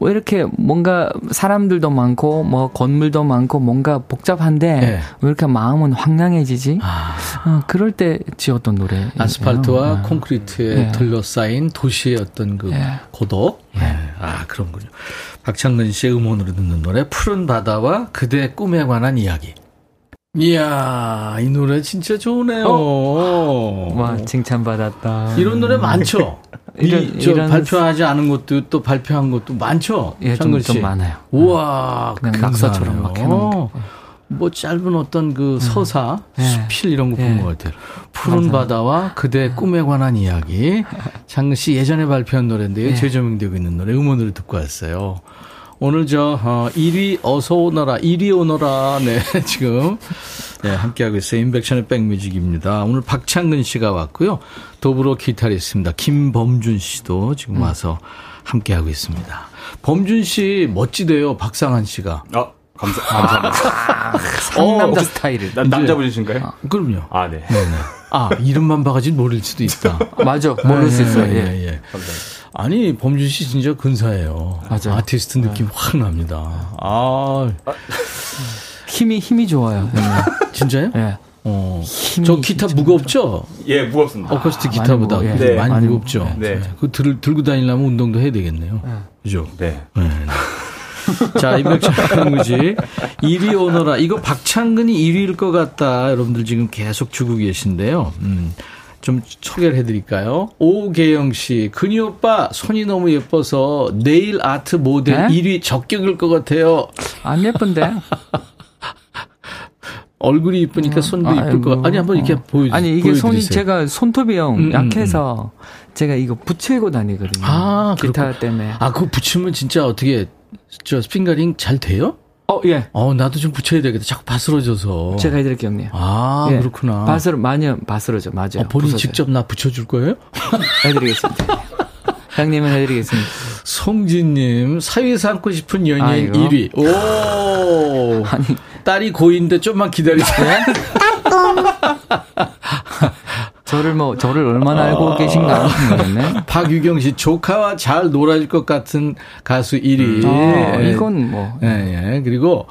왜 이렇게 뭔가 사람들도 많고 뭐 건물도 많고 뭔가 복잡한데 네. 왜 이렇게 마음은 황량해지지? 아. 어, 그럴 때 지었던 노래. 아스팔트와 네. 콘크리트에 네. 둘러싸인 도시의 어떤 그 네. 고독. 아 그런군요. 박창근 씨의 음원으로 듣는 노래 푸른 바다와 그대 꿈에 관한 이야기. 이야, 이 노래 진짜 좋네요. 어? 와, 칭찬받았다. 이런 노래 많죠? 이런, 이, 이런 발표하지 않은 것도 또 발표한 것도 많죠? 예, 좀, 좀 많아요. 우와, 그냥 낙서처럼 막 해놓은 뭐 짧은 어떤 그 음. 서사, 네. 수필 이런 거 본것 네. 같아요. 푸른 바다와 그대 꿈에 관한 이야기. 장근 씨 예전에 발표한 노래인데요. 네. 재조명되고 있는 노래 음원으로 듣고 왔어요. 오늘 저 어, 1위 어서 오너라 1위 오너라 네 지금 네, 함께하고 있어요. 인백션의 백뮤직입니다. 오늘 박창근 씨가 왔고요. 더불어 기타리스트입니다. 김범준 씨도 지금 음. 와서 함께하고 있습니다. 범준 씨 멋지대요. 박상한 씨가. 어, 감사, 감사합니다. 아, 상남자 어, 스타일을. 나, 남자분이신가요? 아, 그럼요. 아, 네. 네네. 아, 이름만 봐가지고 모를 수도 있다. 맞아. 모를 수 있어요. 예, 예. 예. 감사합니다. 아니 범준 씨 진짜 근사해요. 맞아. 아티스트 느낌 네. 확 납니다. 아 힘이 힘이 좋아요. 진짜요? 예. 네. 어. 저 기타 무겁죠? 예, 무겁습니다. 어쿠스틱 기타보다 많이, 네. 많이 무겁죠. 네. 네. 그 들, 들고 다니려면 운동도 해야 되겠네요. 네. 그죠? 네. 네. 자, 임백천 무지 1위 오너라. 이거 박창근이 1위일 것 같다. 여러분들 지금 계속 주고 계신데요. 음. 좀 소개를 해드릴까요? 오계영 씨, 근희 오빠 손이 너무 예뻐서 네일 아트 모델 네? 1위 적격일 것 같아요. 안 예쁜데? 얼굴이 이쁘니까 어. 손도 아, 이쁠 것. 아니 한번 이렇게 어. 보여. 아니 이게 보여드리세요. 손이 제가 손톱이형 음, 음, 약해서 음, 제가 이거 붙이고 다니거든요. 아 기타 그렇군. 때문에. 아 그거 붙이면 진짜 어떻게 저 스핑가링 잘 돼요? 어, 예. 어, 나도 좀 붙여야 되겠다. 자꾸 바스러져서. 제가 해드릴게요, 형님. 아, 예. 그렇구나. 바스러, 많이 바스러져, 맞아요. 어, 본인 부서져요. 직접 나 붙여줄 거예요? 해드리겠습니다. 형님은 해드리겠습니다. 송진님, 사위 삼고 싶은 연예인 아이고. 1위. 오! 아니. 딸이 고인데 좀만 기다리세요. 저를 뭐 저를 얼마나 알고 아. 계신가 모르겠네. 박유경 씨 조카와 잘 놀아줄 것 같은 가수 1위. 아, 이건 뭐. 예, 예. 그리고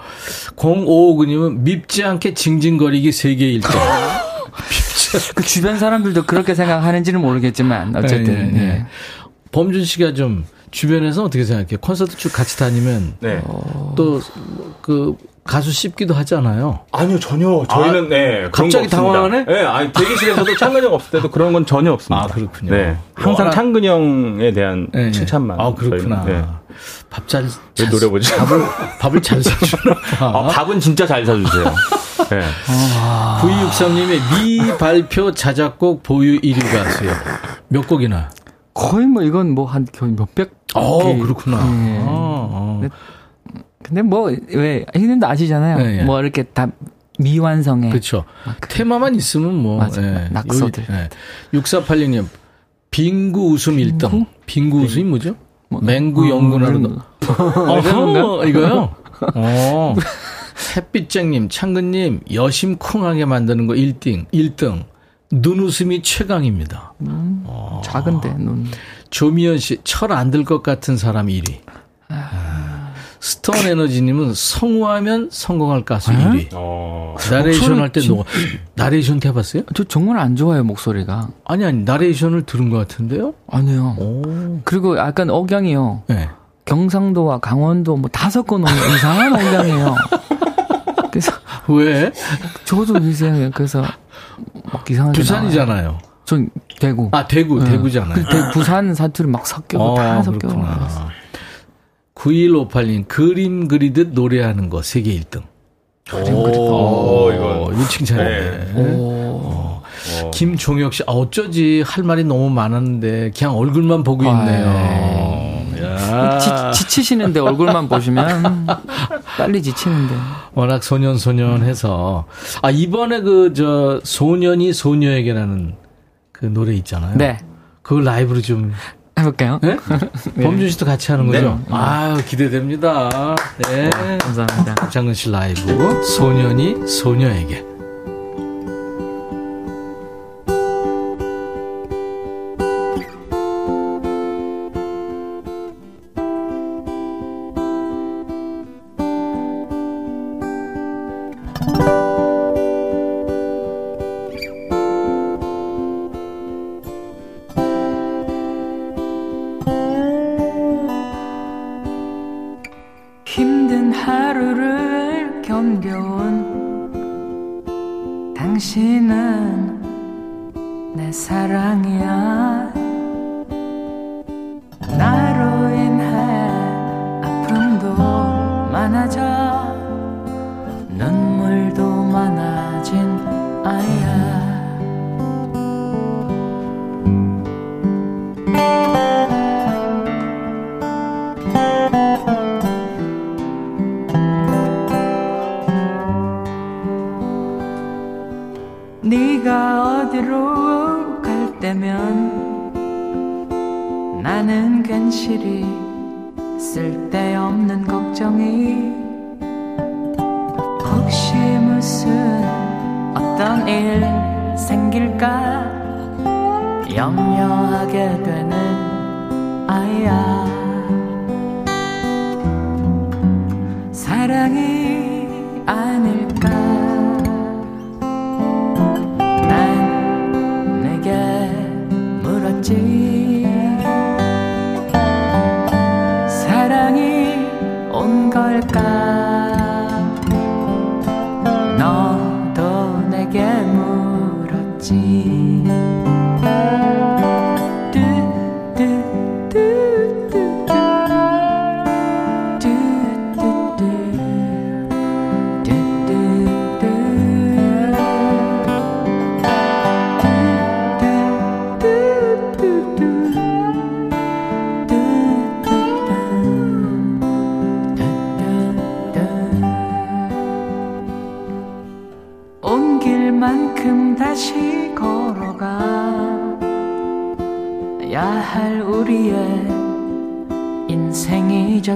0559님은 밉지 않게 징징거리기 세계 1등. 그 주변 사람들도 그렇게 생각하는지는 모르겠지만 어쨌든. 예, 예, 예. 범준 씨가 좀 주변에서 어떻게 생각해요? 콘서트 쭉 같이 다니면 네. 또그 가수 씹기도 하잖아요. 아니요, 전혀. 저희는, 아, 네. 갑자기 당황하네? 네, 아니, 대기실에서도 창근이 형 없을 때도 그런 건 전혀 없습니다. 아, 그렇군요. 네. 항상 워낙... 창근이 형에 대한 네, 칭찬만. 아, 그렇구나. 네. 밥 잘, 잘 노려보죠. 밥을, 밥을 잘 사주나? 아, 밥은 진짜 잘 사주세요. 네. 아. 9263님의 미발표 자작곡 보유 1위 가수요. 몇 곡이나? 거의 뭐 이건 뭐한 거의 몇백. 어, 그렇구나. 네. 아, 아. 근데 뭐, 왜, 희님도 아시잖아요. 네, 네. 뭐 이렇게 다 미완성의. 그렇죠. 테마만 있으면 뭐. 맞아 네. 낙서들. 네. 6486님, 빙구 웃음 1등. 빙구 웃음이 뭐죠? 뭐, 맹구 어, 연구나는. 어, 이거요? 어. 햇빛쟁님, 창근님, 여심쿵하게 만드는 거 1등, 1등. 눈웃음이 최강입니다. 음, 어. 작은데, 눈. 조미연 씨, 철 안 들 것 같은 사람 1위. 아. 스톤 에너지님은 성우하면 성공할 가수 1위. 어. 나레이션 할때 너, 나레이션 해봤어요? 저 정말 안 좋아요, 목소리가. 아니, 아니, 나레이션을 들은 것 같은데요? 아니요. 오. 그리고 약간 억양이요. 네. 경상도와 강원도 뭐 다 섞은 이상한 억양이에요. 그래서. 왜? 저도 이상해요. 그래서 막 이상하게. 부산이잖아요. 전 대구. 아, 대구, 네. 대구잖아요. 대, 부산 사투리 막 섞여, 어, 다 섞여. 9158님, 그림 그리듯 노래하는 거 세계 1등. 그림 그리듯. 오, 이거. 이거 칭찬이네. 네. 오. 김종혁 씨, 아, 어쩌지 할 말이 너무 많았는데 그냥 얼굴만 보고 있네요. 야. 지, 치시는데 얼굴만 보시면 빨리 지치는데. 워낙 소년 소년 해서 아 이번에 그 저 소년이 소녀에게라는 그 노래 있잖아요. 네. 그걸 라이브로 좀 해볼까요? 네? 네. 범준 씨도 같이 하는 거죠? 네. 아유, 기대됩니다. 네. 네. 감사합니다. 장근 씨 라이브, 소년이 소녀에게.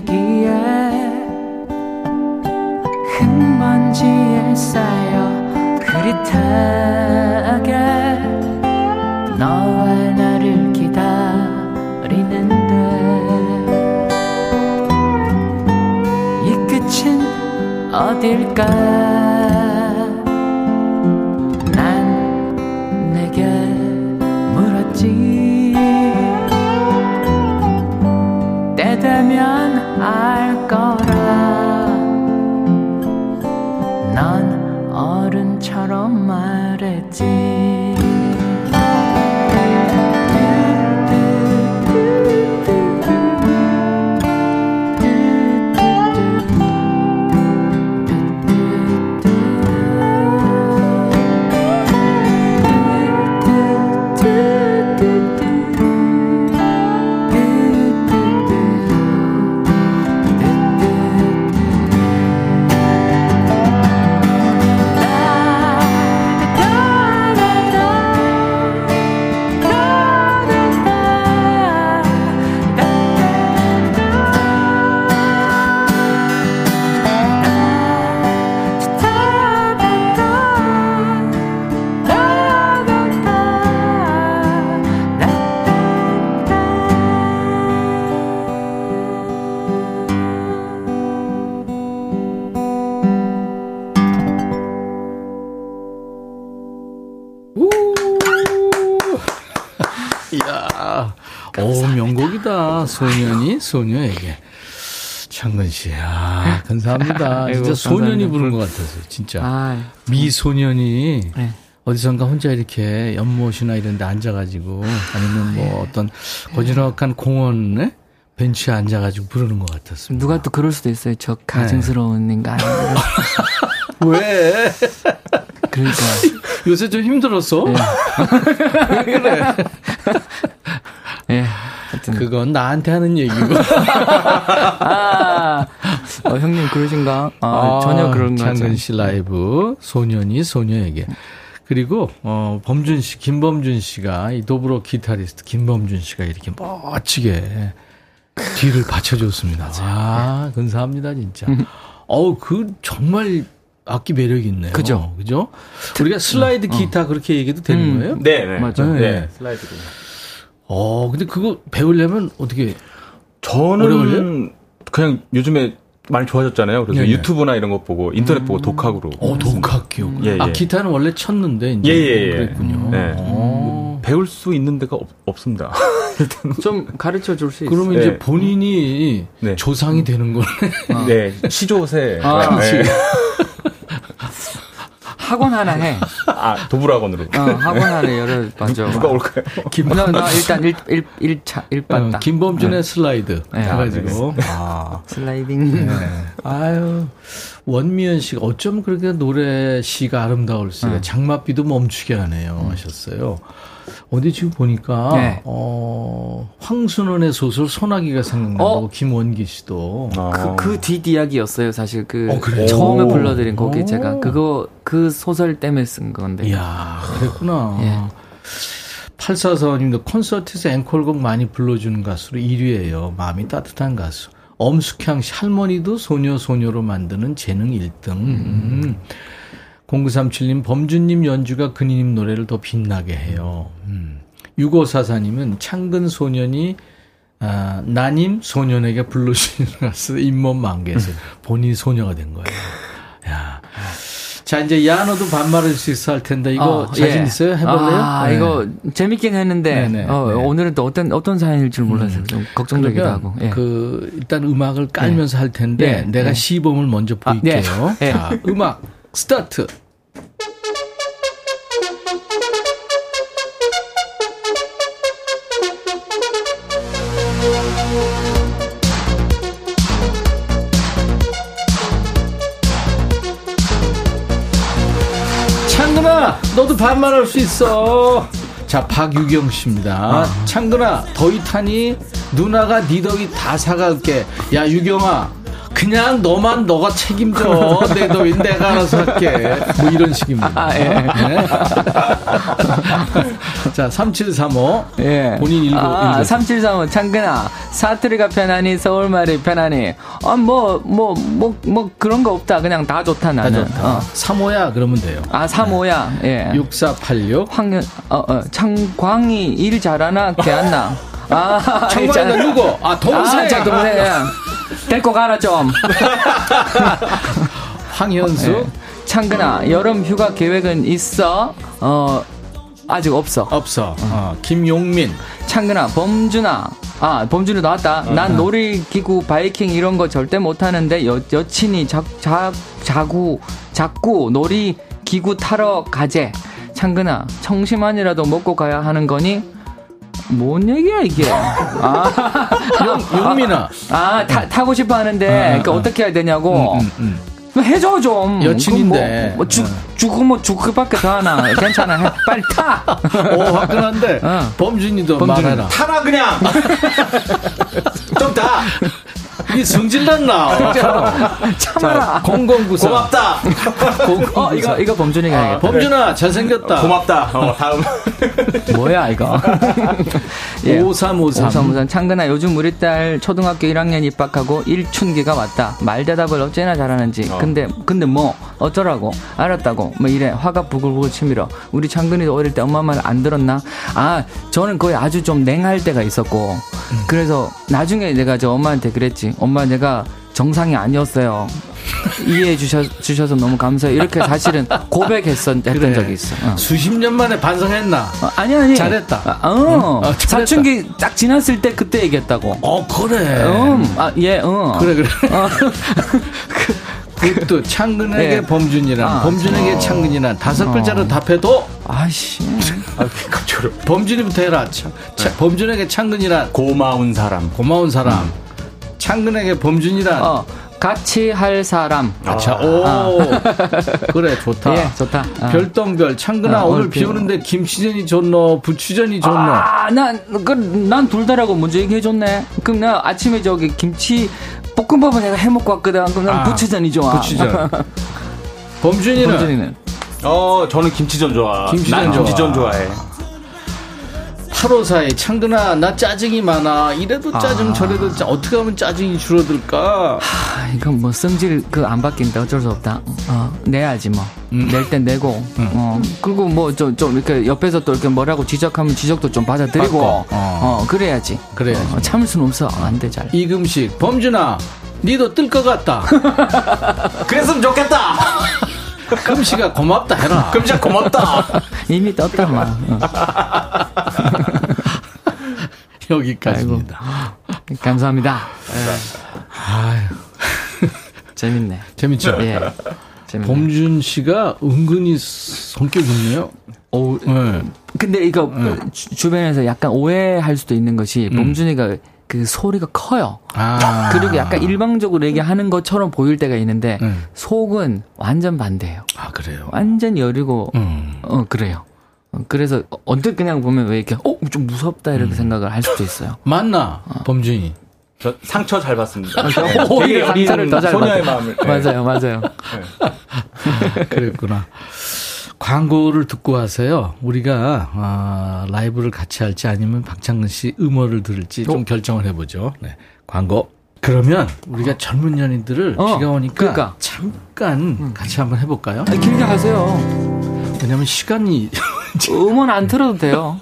인생 소녀에게. 창근 씨, 아, 감사합니다. 진짜 소년이 부른 것 같아서, 진짜. 아, 미소년이 네. 어디선가 혼자 이렇게 연못이나 이런 데 앉아가지고, 아니면 뭐 예. 어떤 고즈넉한 공원에 벤치에 앉아가지고 부르는 것 같았습니다. 누가 또 그럴 수도 있어요. 저 가증스러운 네. 인간. 왜? 그러니까. 요새 좀 힘들었어? 네. 왜 그래? 예. 하여튼. 그건 나한테 하는 얘기고. 아, 어, 형님 그러신가? 아, 아 전혀 그런 거 장근 씨 라이브 소년이 소녀에게. 그리고 어 범준 씨, 김범준 씨가 이 도브로 기타리스트 김범준 씨가 이렇게 멋지게 뒤를 받쳐줬습니다. 아, 감사합니다 진짜. 어우 그 정말 악기 매력 있네요. 그죠? 그죠? 우리가 슬라이드 기타 어. 그렇게 얘기해도 되는 음. 거예요? 네, 네. 맞아요. 네. 네. 슬라이드 기타. 어, 근데 그거 배우려면 어떻게? 저는 그냥 요즘에 많이 좋아졌잖아요. 그래서 네네. 유튜브나 이런 거 보고 인터넷 음. 보고 독학으로. 어, 독학기요. 음. 예, 예. 아 기타는 원래 쳤는데 이제 예, 예, 예. 그랬군요. 네. 어. 배울 수 있는 데가 없, 습니다 좀 가르쳐 줄 수 있어요. 그러면 이제 네. 본인이 네. 조상이 되는 거네. 아. 네, 시조새. 아, 네. 학원 하나 해. 아, 도불학원으로. 어, 학원 하나 열어 봐줘. 누가 올까요? 김, 나, 나 일단 1, 1, 1차, 1봤다. 어, 김범준의 네. 슬라이드. 네, 해가지고. 아. 슬라이딩. 네. 아유. 원미연 씨가 어쩜 그렇게 노래 시가 아름다울 수가. 음. 장맛비도 멈추게 하네요. 음. 하셨어요. 어디 지금 보니까 네. 어, 황순원의 소설 소나기가 생각나고 어? 김원기 씨도 아. 그, 그 뒷이야기였어요 사실 그 어, 그래? 처음에 불러드린 곡이 오. 제가 그거 그 소설 때문에 쓴 건데. 이야 그랬구나. 예. 844님도 콘서트에서 앵콜곡 많이 불러주는 가수로 1위예요. 마음이 따뜻한 가수. 엄숙향 씨 할머니도 소녀 소녀로 만드는 재능 1등. 음. 음. 0937님, 범준님 연주가 근희님 노래를 더 빛나게 해요. 음. 6544님은 창근 소년이 아, 나님 소년에게 불러주시는 가수 잇몸 만개에서 본인이 소녀가 된 거예요. 야. 자, 이제 야너도 반말할 수 있어 할 텐데 이거 어, 자신 예. 있어요? 해볼래요? 아, 네. 이거 재밌긴 했는데 네, 네, 어, 네. 오늘은 또 어떤 어떤 사연일 줄 몰라서 음. 좀 걱정되기도 하고. 예. 그 일단 음악을 깔면서 할 텐데 예. 내가 예. 시범을 먼저 아, 보일게요. 아, 자, 음악 스타트. 너도 반말할 수 있어. 자, 박유경 씨입니다. 아. 창근아, 더위 타니? 누나가 니 덕이 다 사갈게. 야, 유경아, 그냥 너만 너가 책임져. 내 너인 내가 알아서 할게. 뭐 이런 식입니다. 아, 예. 네. 자, 3735. 예. 본인 읽어. 아, 읽어. 3735. 창근아, 사투리가 편하니 서울말이 편하니. 아, 뭐, 뭐, 뭐, 뭐 그런 거 없다. 그냥 다 좋다, 나는. 다 좋다. 어. 3호야, 그러면 돼요. 아, 3호야. 네. 예. 6486. 황현, 어, 어, 창광이 일 잘하나, 걔안나. 아, 창광이가 누구? 아, 동생. 아, 동생. 데리고 가라 좀. 황현수. 네. 창근아, 여름 휴가 계획은 있어? 어, 아직 없어. 없어. 어, 김용민. 창근아, 범준아. 아, 범준이 나왔다. 어, 난 어. 놀이기구, 바이킹 이런 거 절대 못하는데 여, 여친이 자, 자, 자구, 자꾸 놀이기구 타러 가재. 창근아, 청심환이라도 먹고 가야 하는 거니? 뭔 얘기야 이게? 아, 용, 민아 아, 타, 타고 싶어 하는데, 아, 그러니까 아. 어떻게 해야 되냐고. 음, 음, 음. 해줘 좀. 여친인데. 뭐, 뭐 죽, 죽고 뭐 죽그밖에 더 하나. 괜찮아. 해. 빨리 타. 오 화끈한데. 어. 범준이도 범준이. 말해라. 타라 그냥. 좀 타. 이 성질났나? 참아라. 0094. 고맙다. 어, 이거, 이거 범준이가 아, 해야겠다. 범준아, 잘생겼다. 고맙다. 어, 다음. 뭐야, 이거. 예. 5353. 5353. 창근아, 요즘 우리 딸 초등학교 1학년 입학하고 1춘기가 왔다. 말 대답을 어째나 잘하는지. 어. 근데, 근데 뭐, 어쩌라고. 알았다고. 뭐 이래. 화가 부글부글 치밀어. 우리 창근이도 어릴 때 엄마 말 안 들었나? 아, 저는 거의 아주 좀 냉할 때가 있었고. 음. 그래서 나중에 내가 저 엄마한테 그랬지. 엄마 내가 정상이 아니었어요. 이해해 주셔, 주셔서 너무 감사해요. 이렇게 사실은 고백했던 그래. 적이 있어. 어. 수십 년 만에 반성했나? 어, 아니, 아니. 잘했다. 아, 어. 응? 어 사춘기 딱 지났을 때 그때 얘기했다고. 어, 그래. 음, 아, 예, 어. 그래, 그래. 어. 그, 또 창근에게 네. 범준이란, 아, 범준에게 어. 창근이란 다섯 글자로 답해도 아씨. 아, 범준이부터 해라. 차, 차, 네. 범준에게 창근이란 고마운 사람. 고마운 사람. 음. 창근에게 범준이란 어, 같이 할 사람. 아, 자, 오. 아. 그래, 좋다. 예, 좋다. 어. 별똥별. 창근아, 어, 오늘 비 오는데 김치전이 좋노? 부추전이 좋노? 아, 난, 그, 난 둘 다라고 먼저 얘기해줬네. 그럼 나 아침에 저기 김치 볶음밥은 내가 해먹고 왔거든. 그럼 난 아, 부추전이 좋아. 부추전. 범준이는? 범준이는? 어, 저는 김치전 좋아. 김치전, 좋아. 김치전 좋아해. 8호사에 창근아 나 짜증이 많아 이래도 짜증 아. 저래도 짜 어떻게 하면 짜증이 줄어들까 하, 이건 뭐 성질 그 안 바뀐다 어쩔 수 없다 어, 내야지 뭐 음. 낼땐 내고 음. 어, 그리고 뭐좀 좀 이렇게 옆에서 또 이렇게 뭐라고 지적하면 지적도 좀 받아들이고 어. 어. 그래야지 그래야지 어, 참을 수는 없어 안 돼 잘 이금식 범준아 니도 뜰 것 같다 그랬으면 좋겠다 금시가 고맙다 해라. 금시가 고맙다. 이미 떴다, 막. 어. 여기까지입니다. 아이고, 감사합니다. 아유. 재밌네. 재밌죠? 예. 재밌네. 범준 씨가 은근히 성격 있네요. 오, 네. 근데 이거 네. 주 변에서 약간 오해할 수도 있는 것이 음. 범준이가 그 소리가 커요. 아. 그리고 약간 일방적으로 얘기하는 것처럼 보일 때가 있는데 음. 속은 완전 반대예요. 아 그래요. 완전 여리고 음. 어 그래요. 어, 그래서 언뜻 그냥 보면 왜 이렇게 어 좀 무섭다 이렇게 음. 생각을 할 수도 있어요. 맞나 어. 범준이? 저 상처 잘 받습니다. 상처를 더잘 소녀의 마음을. 네. 맞아요, 맞아요. 네. 그랬구나. 광고를 듣고 와서요. 우리가 아, 라이브를 같이 할지 아니면 박창근 씨 음원을 들을지 좀 어? 결정을 해보죠. 네. 광고. 그러면 우리가 젊은 연인들을 어, 비가 오니까 그러니까. 잠깐 음. 같이 한번 해볼까요? 아니, 길게 하세요. 왜냐면 시간이 음원 안 틀어도 돼요.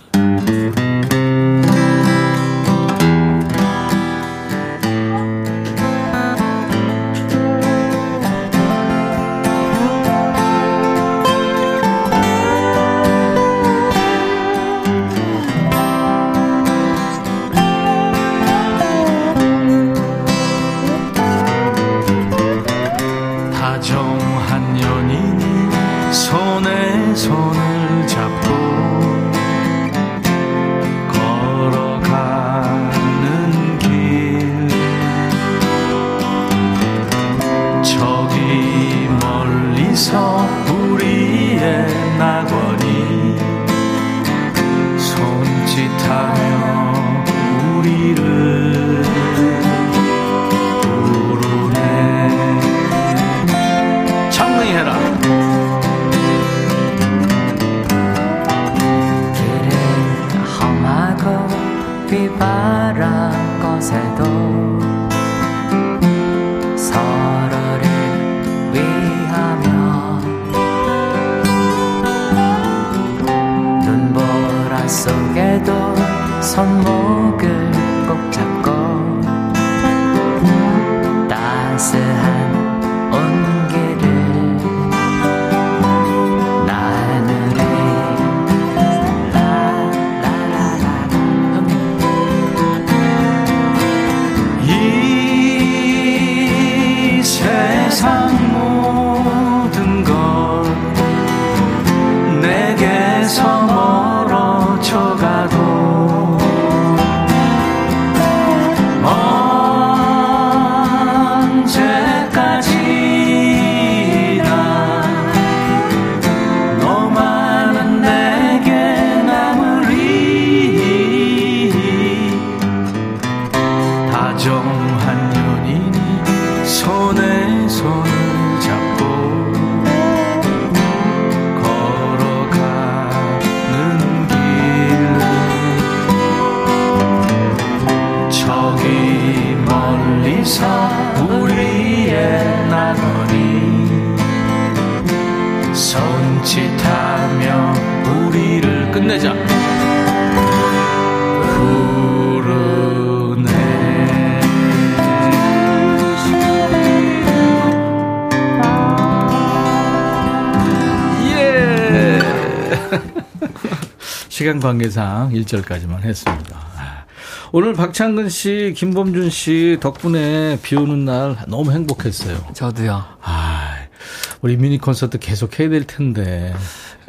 관계상 1절까지만 했습니다. 오늘 박창근 씨, 김범준 씨 덕분에 비 오는 날 너무 행복했어요. 저도요. 아, 우리 미니 콘서트 계속 해야 될 텐데.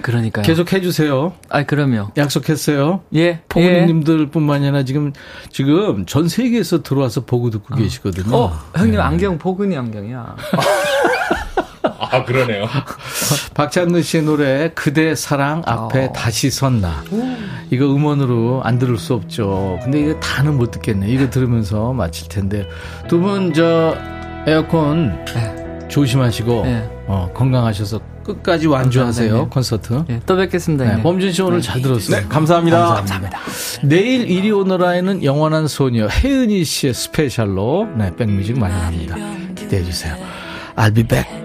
그러니까요. 계속 해주세요. 아, 그럼요. 약속했어요. 예. 포근님들 뿐만이 아니라 지금, 지금 전 세계에서 들어와서 보고 듣고 어. 계시거든요. 어, 형님 네. 안경 포근이 안경이야. 아, 그러네요. 박찬근 씨의 노래 그대 사랑 앞에 어. 다시 섰나. 이거 음원으로 안 들을 수 없죠. 근데 이거 다는 못 듣겠네. 이거 들으면서 마칠 텐데. 두 분 저 에어컨 네. 조심하시고 네. 어, 건강하셔서 끝까지 완주하세요 네. 콘서트. 네, 또 뵙겠습니다. 네, 범준 씨 오늘 네. 잘 들었어요. 네, 감사합니다. 감사합니다. 내일 이리 오너라에는 영원한 소녀 혜은이 씨의 스페셜로 네, 백뮤직 마련합니다. 기대해 주세요. I'll be back.